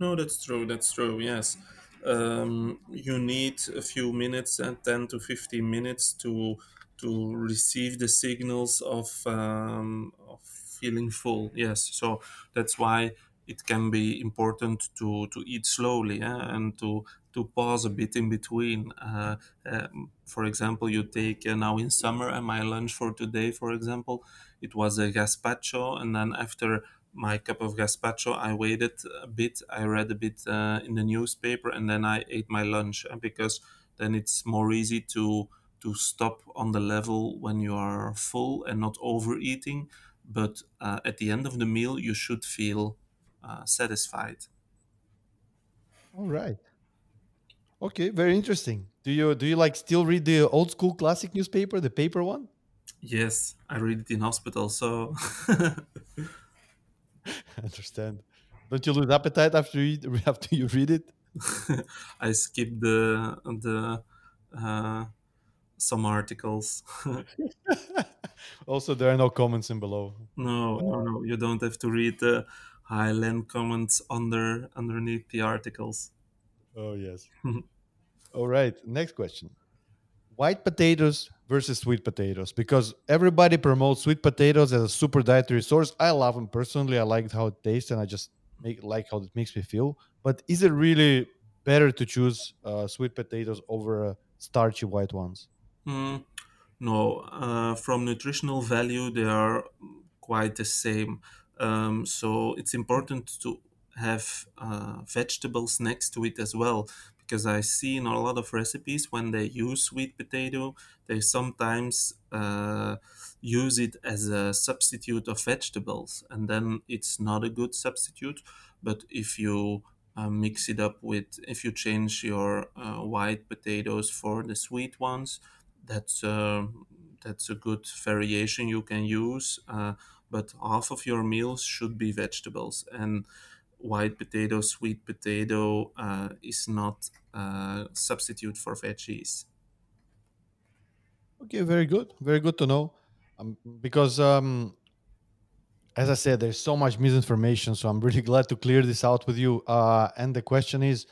No, that's true. That's true. Yes, um, you need a few minutes and ten to fifteen minutes to to receive the signals of um, of feeling full. Yes, so that's why it can be important to to eat slowly eh, and to to pause a bit in between. Uh, um, for example, you take uh, now in summer and my lunch for today, for example, it was a gazpacho, and then after my cup of gazpacho. I waited a bit. I read a bit uh, in the newspaper, and then I ate my lunch uh, because then it's more easy to to stop on the level when you are full and not overeating. But uh, at the end of the meal, you should feel uh, satisfied. All right. Okay, very interesting. Do you do you like still read the old school classic newspaper, the paper one? Yes, I read it in hospital, so I understand. Don't you lose appetite after you eat, after you read it? I skipped the the uh, some articles. also, there are no comments in below. No, no, no. You don't have to read the Highland comments under underneath the articles. Oh yes. All right. Next question: White potatoes versus sweet potatoes. Because everybody promotes sweet potatoes as a super dietary source. I love them personally. I like how it tastes, and I just make like how it makes me feel. But is it really better to choose uh, sweet potatoes over uh, starchy white ones? Mm, no, uh, from nutritional value, they are quite the same. Um, so it's important to have uh, vegetables next to it as well, because I see in a lot of recipes when they use sweet potato, they sometimes uh, use it as a substitute of vegetables, and then it's not a good substitute. But if you uh, mix it up with if you change your uh, white potatoes for the sweet ones that's uh, that's a good variation you can use uh, but half of your meals should be vegetables and white potato sweet potato uh, is not a substitute for veggies Okay, very good. Very good to know. Um, because um, as I said, there's so much misinformation, so I'm really glad to clear this out with you. Uh, and the question is,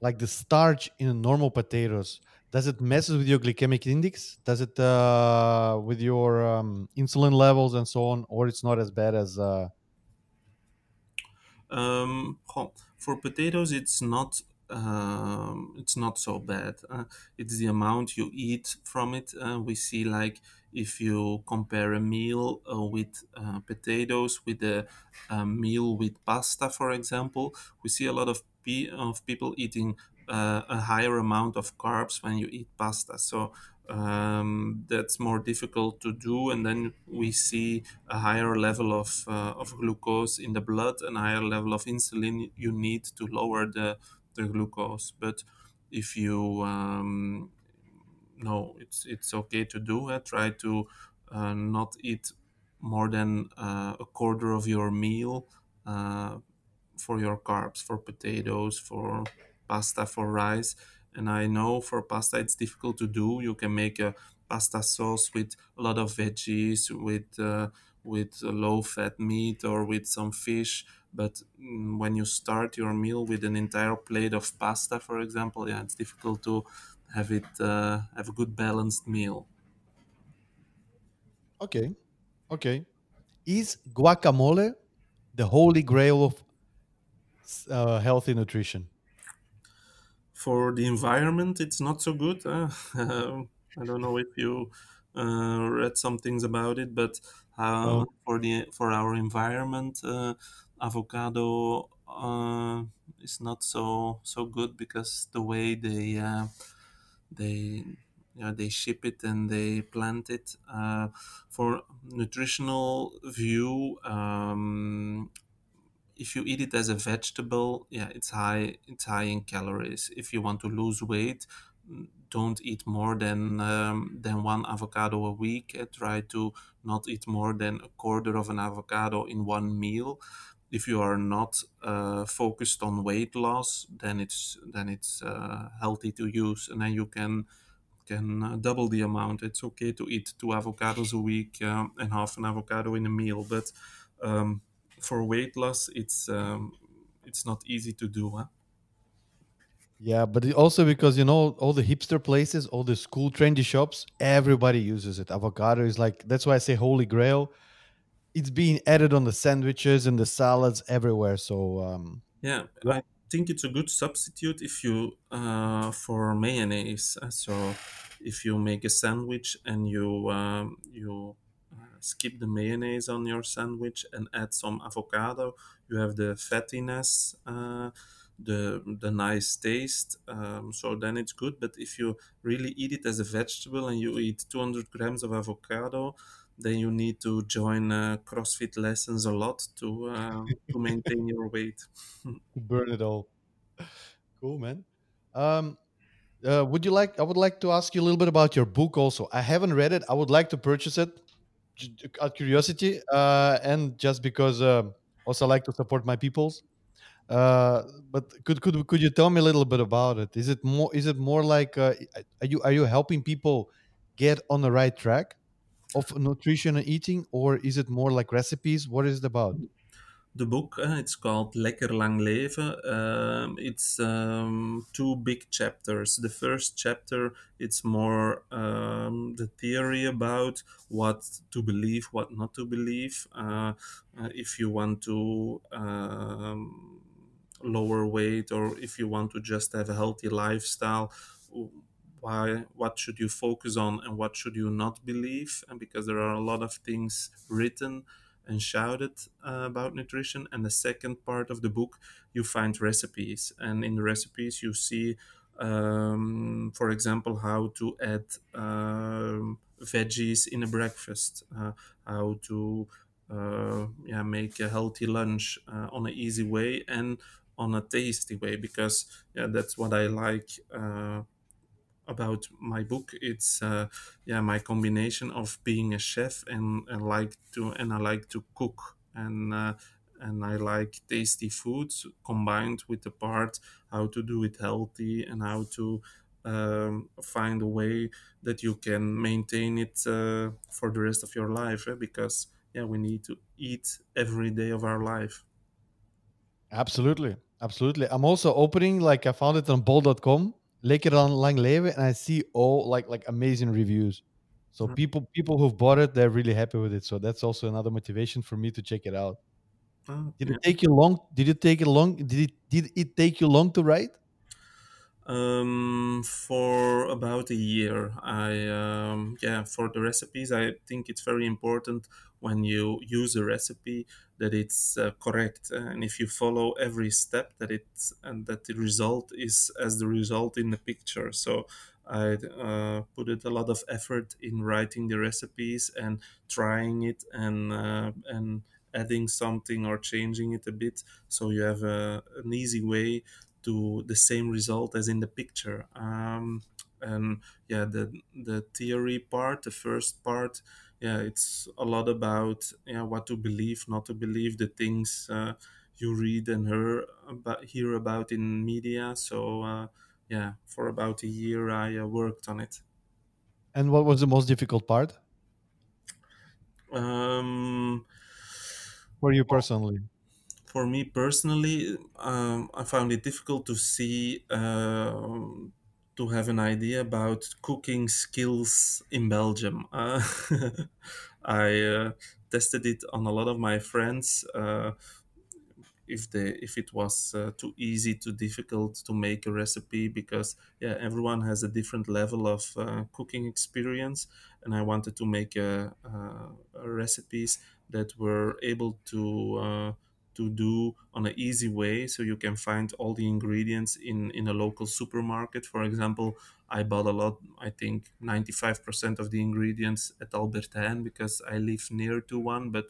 like the starch in normal potatoes, does it messes with your glycemic index? Does it uh, with your um, insulin levels and so on, or it's not as bad as? Uh... Um, for potatoes, it's not um, it's not so bad. Uh, it's the amount you eat from it. Uh, we see like if you compare a meal uh, with uh, potatoes with a, a, meal with pasta, for example, we see a lot of pe- of people eating uh, a higher amount of carbs when you eat pasta. So um, that's more difficult to do and then we see a higher level of, uh, of glucose in the blood and a higher level of insulin you need to lower the, the glucose. But if you um, no it's it's okay to do it try to uh, not eat more than uh, a quarter of your meal uh, for your carbs for potatoes for pasta for rice and I know for pasta it's difficult to do. You can make a pasta sauce with a lot of veggies, with uh, with low fat meat or with some fish. But mm, when you start your meal with an entire plate of pasta, for example, yeah, it's difficult to have it uh, have a good balanced meal. Okay, okay. Is guacamole the holy grail of uh, healthy nutrition? For the environment, it's not so good. Uh, I don't know if you uh, read some things about it, but uh, No. for the for our environment, uh, avocado uh, is not so so good because the way they uh, they yeah, they ship it and they plant it. Uh, for nutritional view, um, if you eat it as a vegetable, yeah, it's high. It's high in calories. If you want to lose weight, mm, don't eat more than um, than one avocado a week. Uh, try to not eat more than a quarter of an avocado in one meal. If you are not uh, focused on weight loss, then it's then it's uh, healthy to use, and then you can can uh, double the amount. It's okay to eat two avocados a week um, and half an avocado in a meal, but um, for weight loss, it's um, it's not easy to do. Huh? Yeah, but also because you know all the hipster places, all the school trendy shops, everybody uses it. Avocado is like that's why I say holy grail. It's being added on the sandwiches and the salads everywhere. So um, Yeah, I think it's a good substitute if you uh, for mayonnaise. Uh, So if you make a sandwich and you um, you skip the mayonnaise on your sandwich and add some avocado, you have the fattiness, uh, the the nice taste. Um, so then it's good. But if you really eat it as a vegetable and you eat 200 grams of avocado, then you need to join uh, CrossFit lessons a lot to uh, to maintain your weight. burn it all. Cool, man. Um, uh, would you like? I would like to ask you a little bit about your book. Also, I haven't read it. I would like to purchase it, out curiosity, uh, and just because um also like to support my peoples. Uh, but could could could you tell me a little bit about it? Is it more is it more like uh, are you are you helping people get on the right track of nutrition and eating, or is it more like recipes? What is it about? The book. Uh, it's called Lekker Lang Leven. Um, it's um, two big chapters. The first chapter, it's more um, the theory about what to believe, what not to believe. Uh, uh, if you want to lower weight or if you want to just have a healthy lifestyle, why what should you focus on and what should you not believe and because there are a lot of things written and shouted uh, about nutrition. And the second part of the book, you find recipes. And in the recipes, you see, um, for example, how to add um, veggies in a breakfast, uh, how to uh, yeah, make a healthy lunch uh, on an easy way, and on a tasty way because yeah that's what i like uh, about my book it's uh, yeah my combination of being a chef and, and like to and i like to cook and uh, and i like tasty foods combined with the part how to do it healthy and how to um, find a way that you can maintain it uh, for the rest of your life eh? because yeah we need to eat every day of our life Absolutely. Absolutely. I'm also opening, like I found it on bol.com, Lekker on Lang Leven, and I see all like like amazing reviews. So Mhm. people people who've bought it, they're really happy with it. So that's also another motivation for me to check it out. Ah, Did yeah. it take you long? Did it take it long? Did it did it take you long to write? Um, for about a year, I um, yeah for the recipes, I think it's very important when you use a recipe that it's uh, correct, and if you follow every step, that it's and that the result is as the result in the picture. So I uh, put it a lot of effort in writing the recipes and trying it and uh, and adding something or changing it a bit, so you have a, an easy way to the same result as in the picture. Um, and yeah, the the theory part, the first part, yeah, it's a lot about yeah what to believe, not to believe, the things uh, you read and hear about, hear about in media. So uh, yeah, for about a year I uh, worked on it. And what was the most difficult part Um, for you personally? for me personally, um, I found it difficult to see, um to have an idea about cooking skills in Belgium. Uh, I uh, tested it on a lot of my friends. Uh, if they if it was uh, too easy too difficult to make a recipe because yeah everyone has a different level of uh, cooking experience and i wanted to make a, uh, recipes that were able to to do on an easy way so you can find all the ingredients in in a local supermarket for example i bought a lot i think 95% of the ingredients at albert heijn because i live near to one but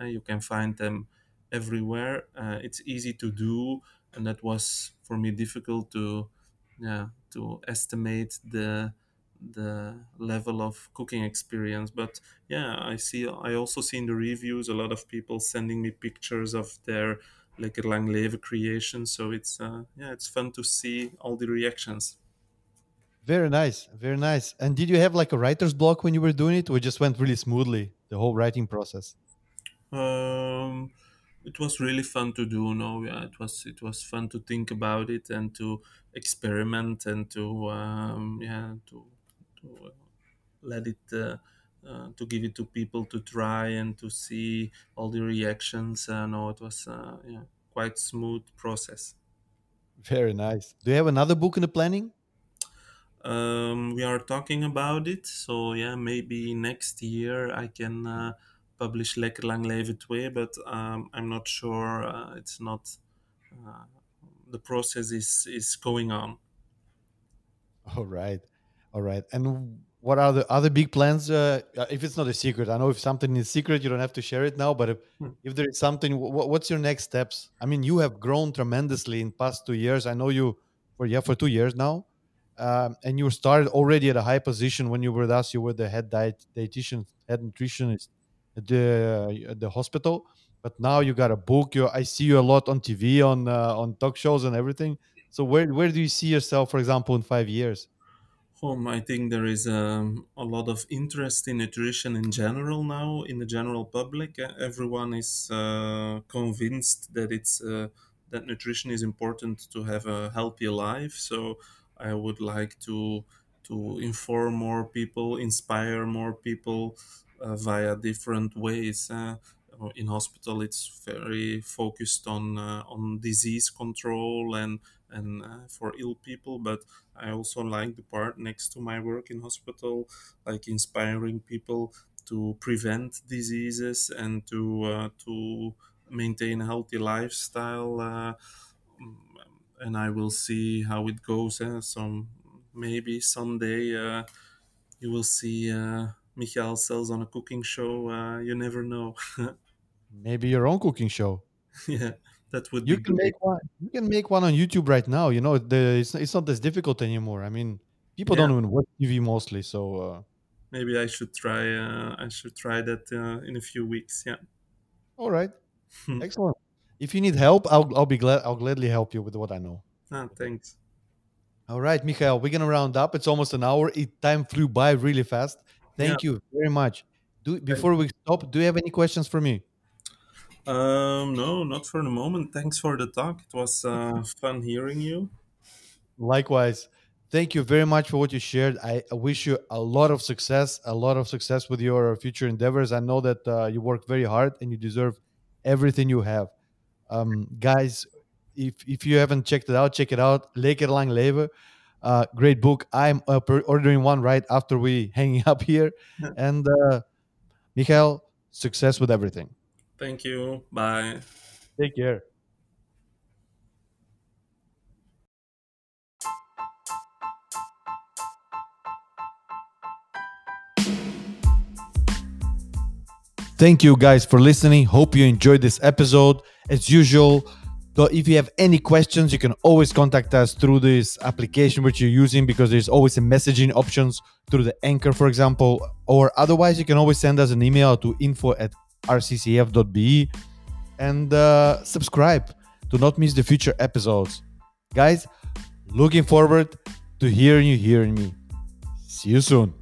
uh, you can find them everywhere. Uh, it's easy to do, and that was for me difficult to, yeah, to estimate the the level of cooking experience. But yeah, I see. I also see in the reviews a lot of people sending me pictures of their Lekker Lang Leven creation. So it's uh, yeah, it's fun to see all the reactions. Very nice, very nice. And did you have like a writer's block when you were doing it, or it just went really smoothly the whole writing process? Um, it was really fun to do. No, yeah, it was it was fun to think about it and to experiment and to um, yeah to let it uh, uh, to give it to people to try and to see all the reactions. Uh, no, it was uh, yeah quite smooth process. Very nice. Do you have another book in the planning? Um, we are talking about it, so yeah, maybe next year I can uh, publish Lekker Lang Leven 2, but um, I'm not sure. Uh, it's not. Uh, the process is is going on. All right, all right. And what are the other big plans? Uh, uh, if it's not a secret, I know if something is secret, you don't have to share it now. But if, Hmm. if there is something, wh- what's your next steps? I mean, you have grown tremendously in past two years. I know you for yeah for two years now, um, and you started already at a high position when you were with us. You were the head diet dietitian, head nutritionist at the at the hospital. But now you got a book. You I see you a lot on TV, on uh, on talk shows and everything. So where where do you see yourself, for example, in five years? Um, I think there is um, a lot of interest in nutrition in general now in the general public. Everyone is uh, convinced that it's uh, that nutrition is important to have a healthy life. So I would like to to inform more people, inspire more people uh, via different ways. Uh, in hospital, it's very focused on uh, on disease control and and uh, for ill people, but I also like the part next to my work in hospital, like inspiring people to prevent diseases and to uh, to maintain a healthy lifestyle. Uh, and I will see how it goes. Uh, so maybe someday uh, you will see uh, Michael Sels on a cooking show. Uh, you never know. Maybe your own cooking show. yeah. That would You can great. make one. You can make one on YouTube right now. You know, the it's it's not as difficult anymore. I mean, people Yeah. don't even watch TV mostly, so. Uh, Maybe I should try. Uh, I should try that uh, in a few weeks. Yeah. all right, excellent. If you need help, I'll I'll be glad. I'll gladly help you with what I know. Ah, thanks. All right, Michael, we're gonna round up. It's almost an hour. It time flew by really fast. Thank you very much. Do before we stop, do you have any questions for me? Um, no, not for the moment. Thanks for the talk. It was uh, fun hearing you. Likewise. Thank you very much for what you shared. I wish you a lot of success, a lot of success with your future endeavors. I know that uh, you work very hard and you deserve everything you have. Um, guys, if if you haven't checked it out, check it out. Lekker lang leven. Uh, great book. I'm uh, ordering one right after we hanging up here. And uh, Michael, success with everything. Thank you. Bye. Take care. Thank you guys for listening. Hope you enjoyed this episode. As usual, though, if you have any questions, you can always contact us through this application which you're using because there's always a messaging options through the anchor, for example, or otherwise you can always send us an email to info at rccf.be and uh, subscribe to not miss the future episodes. Guys, looking forward to hearing you hearing me. See you soon.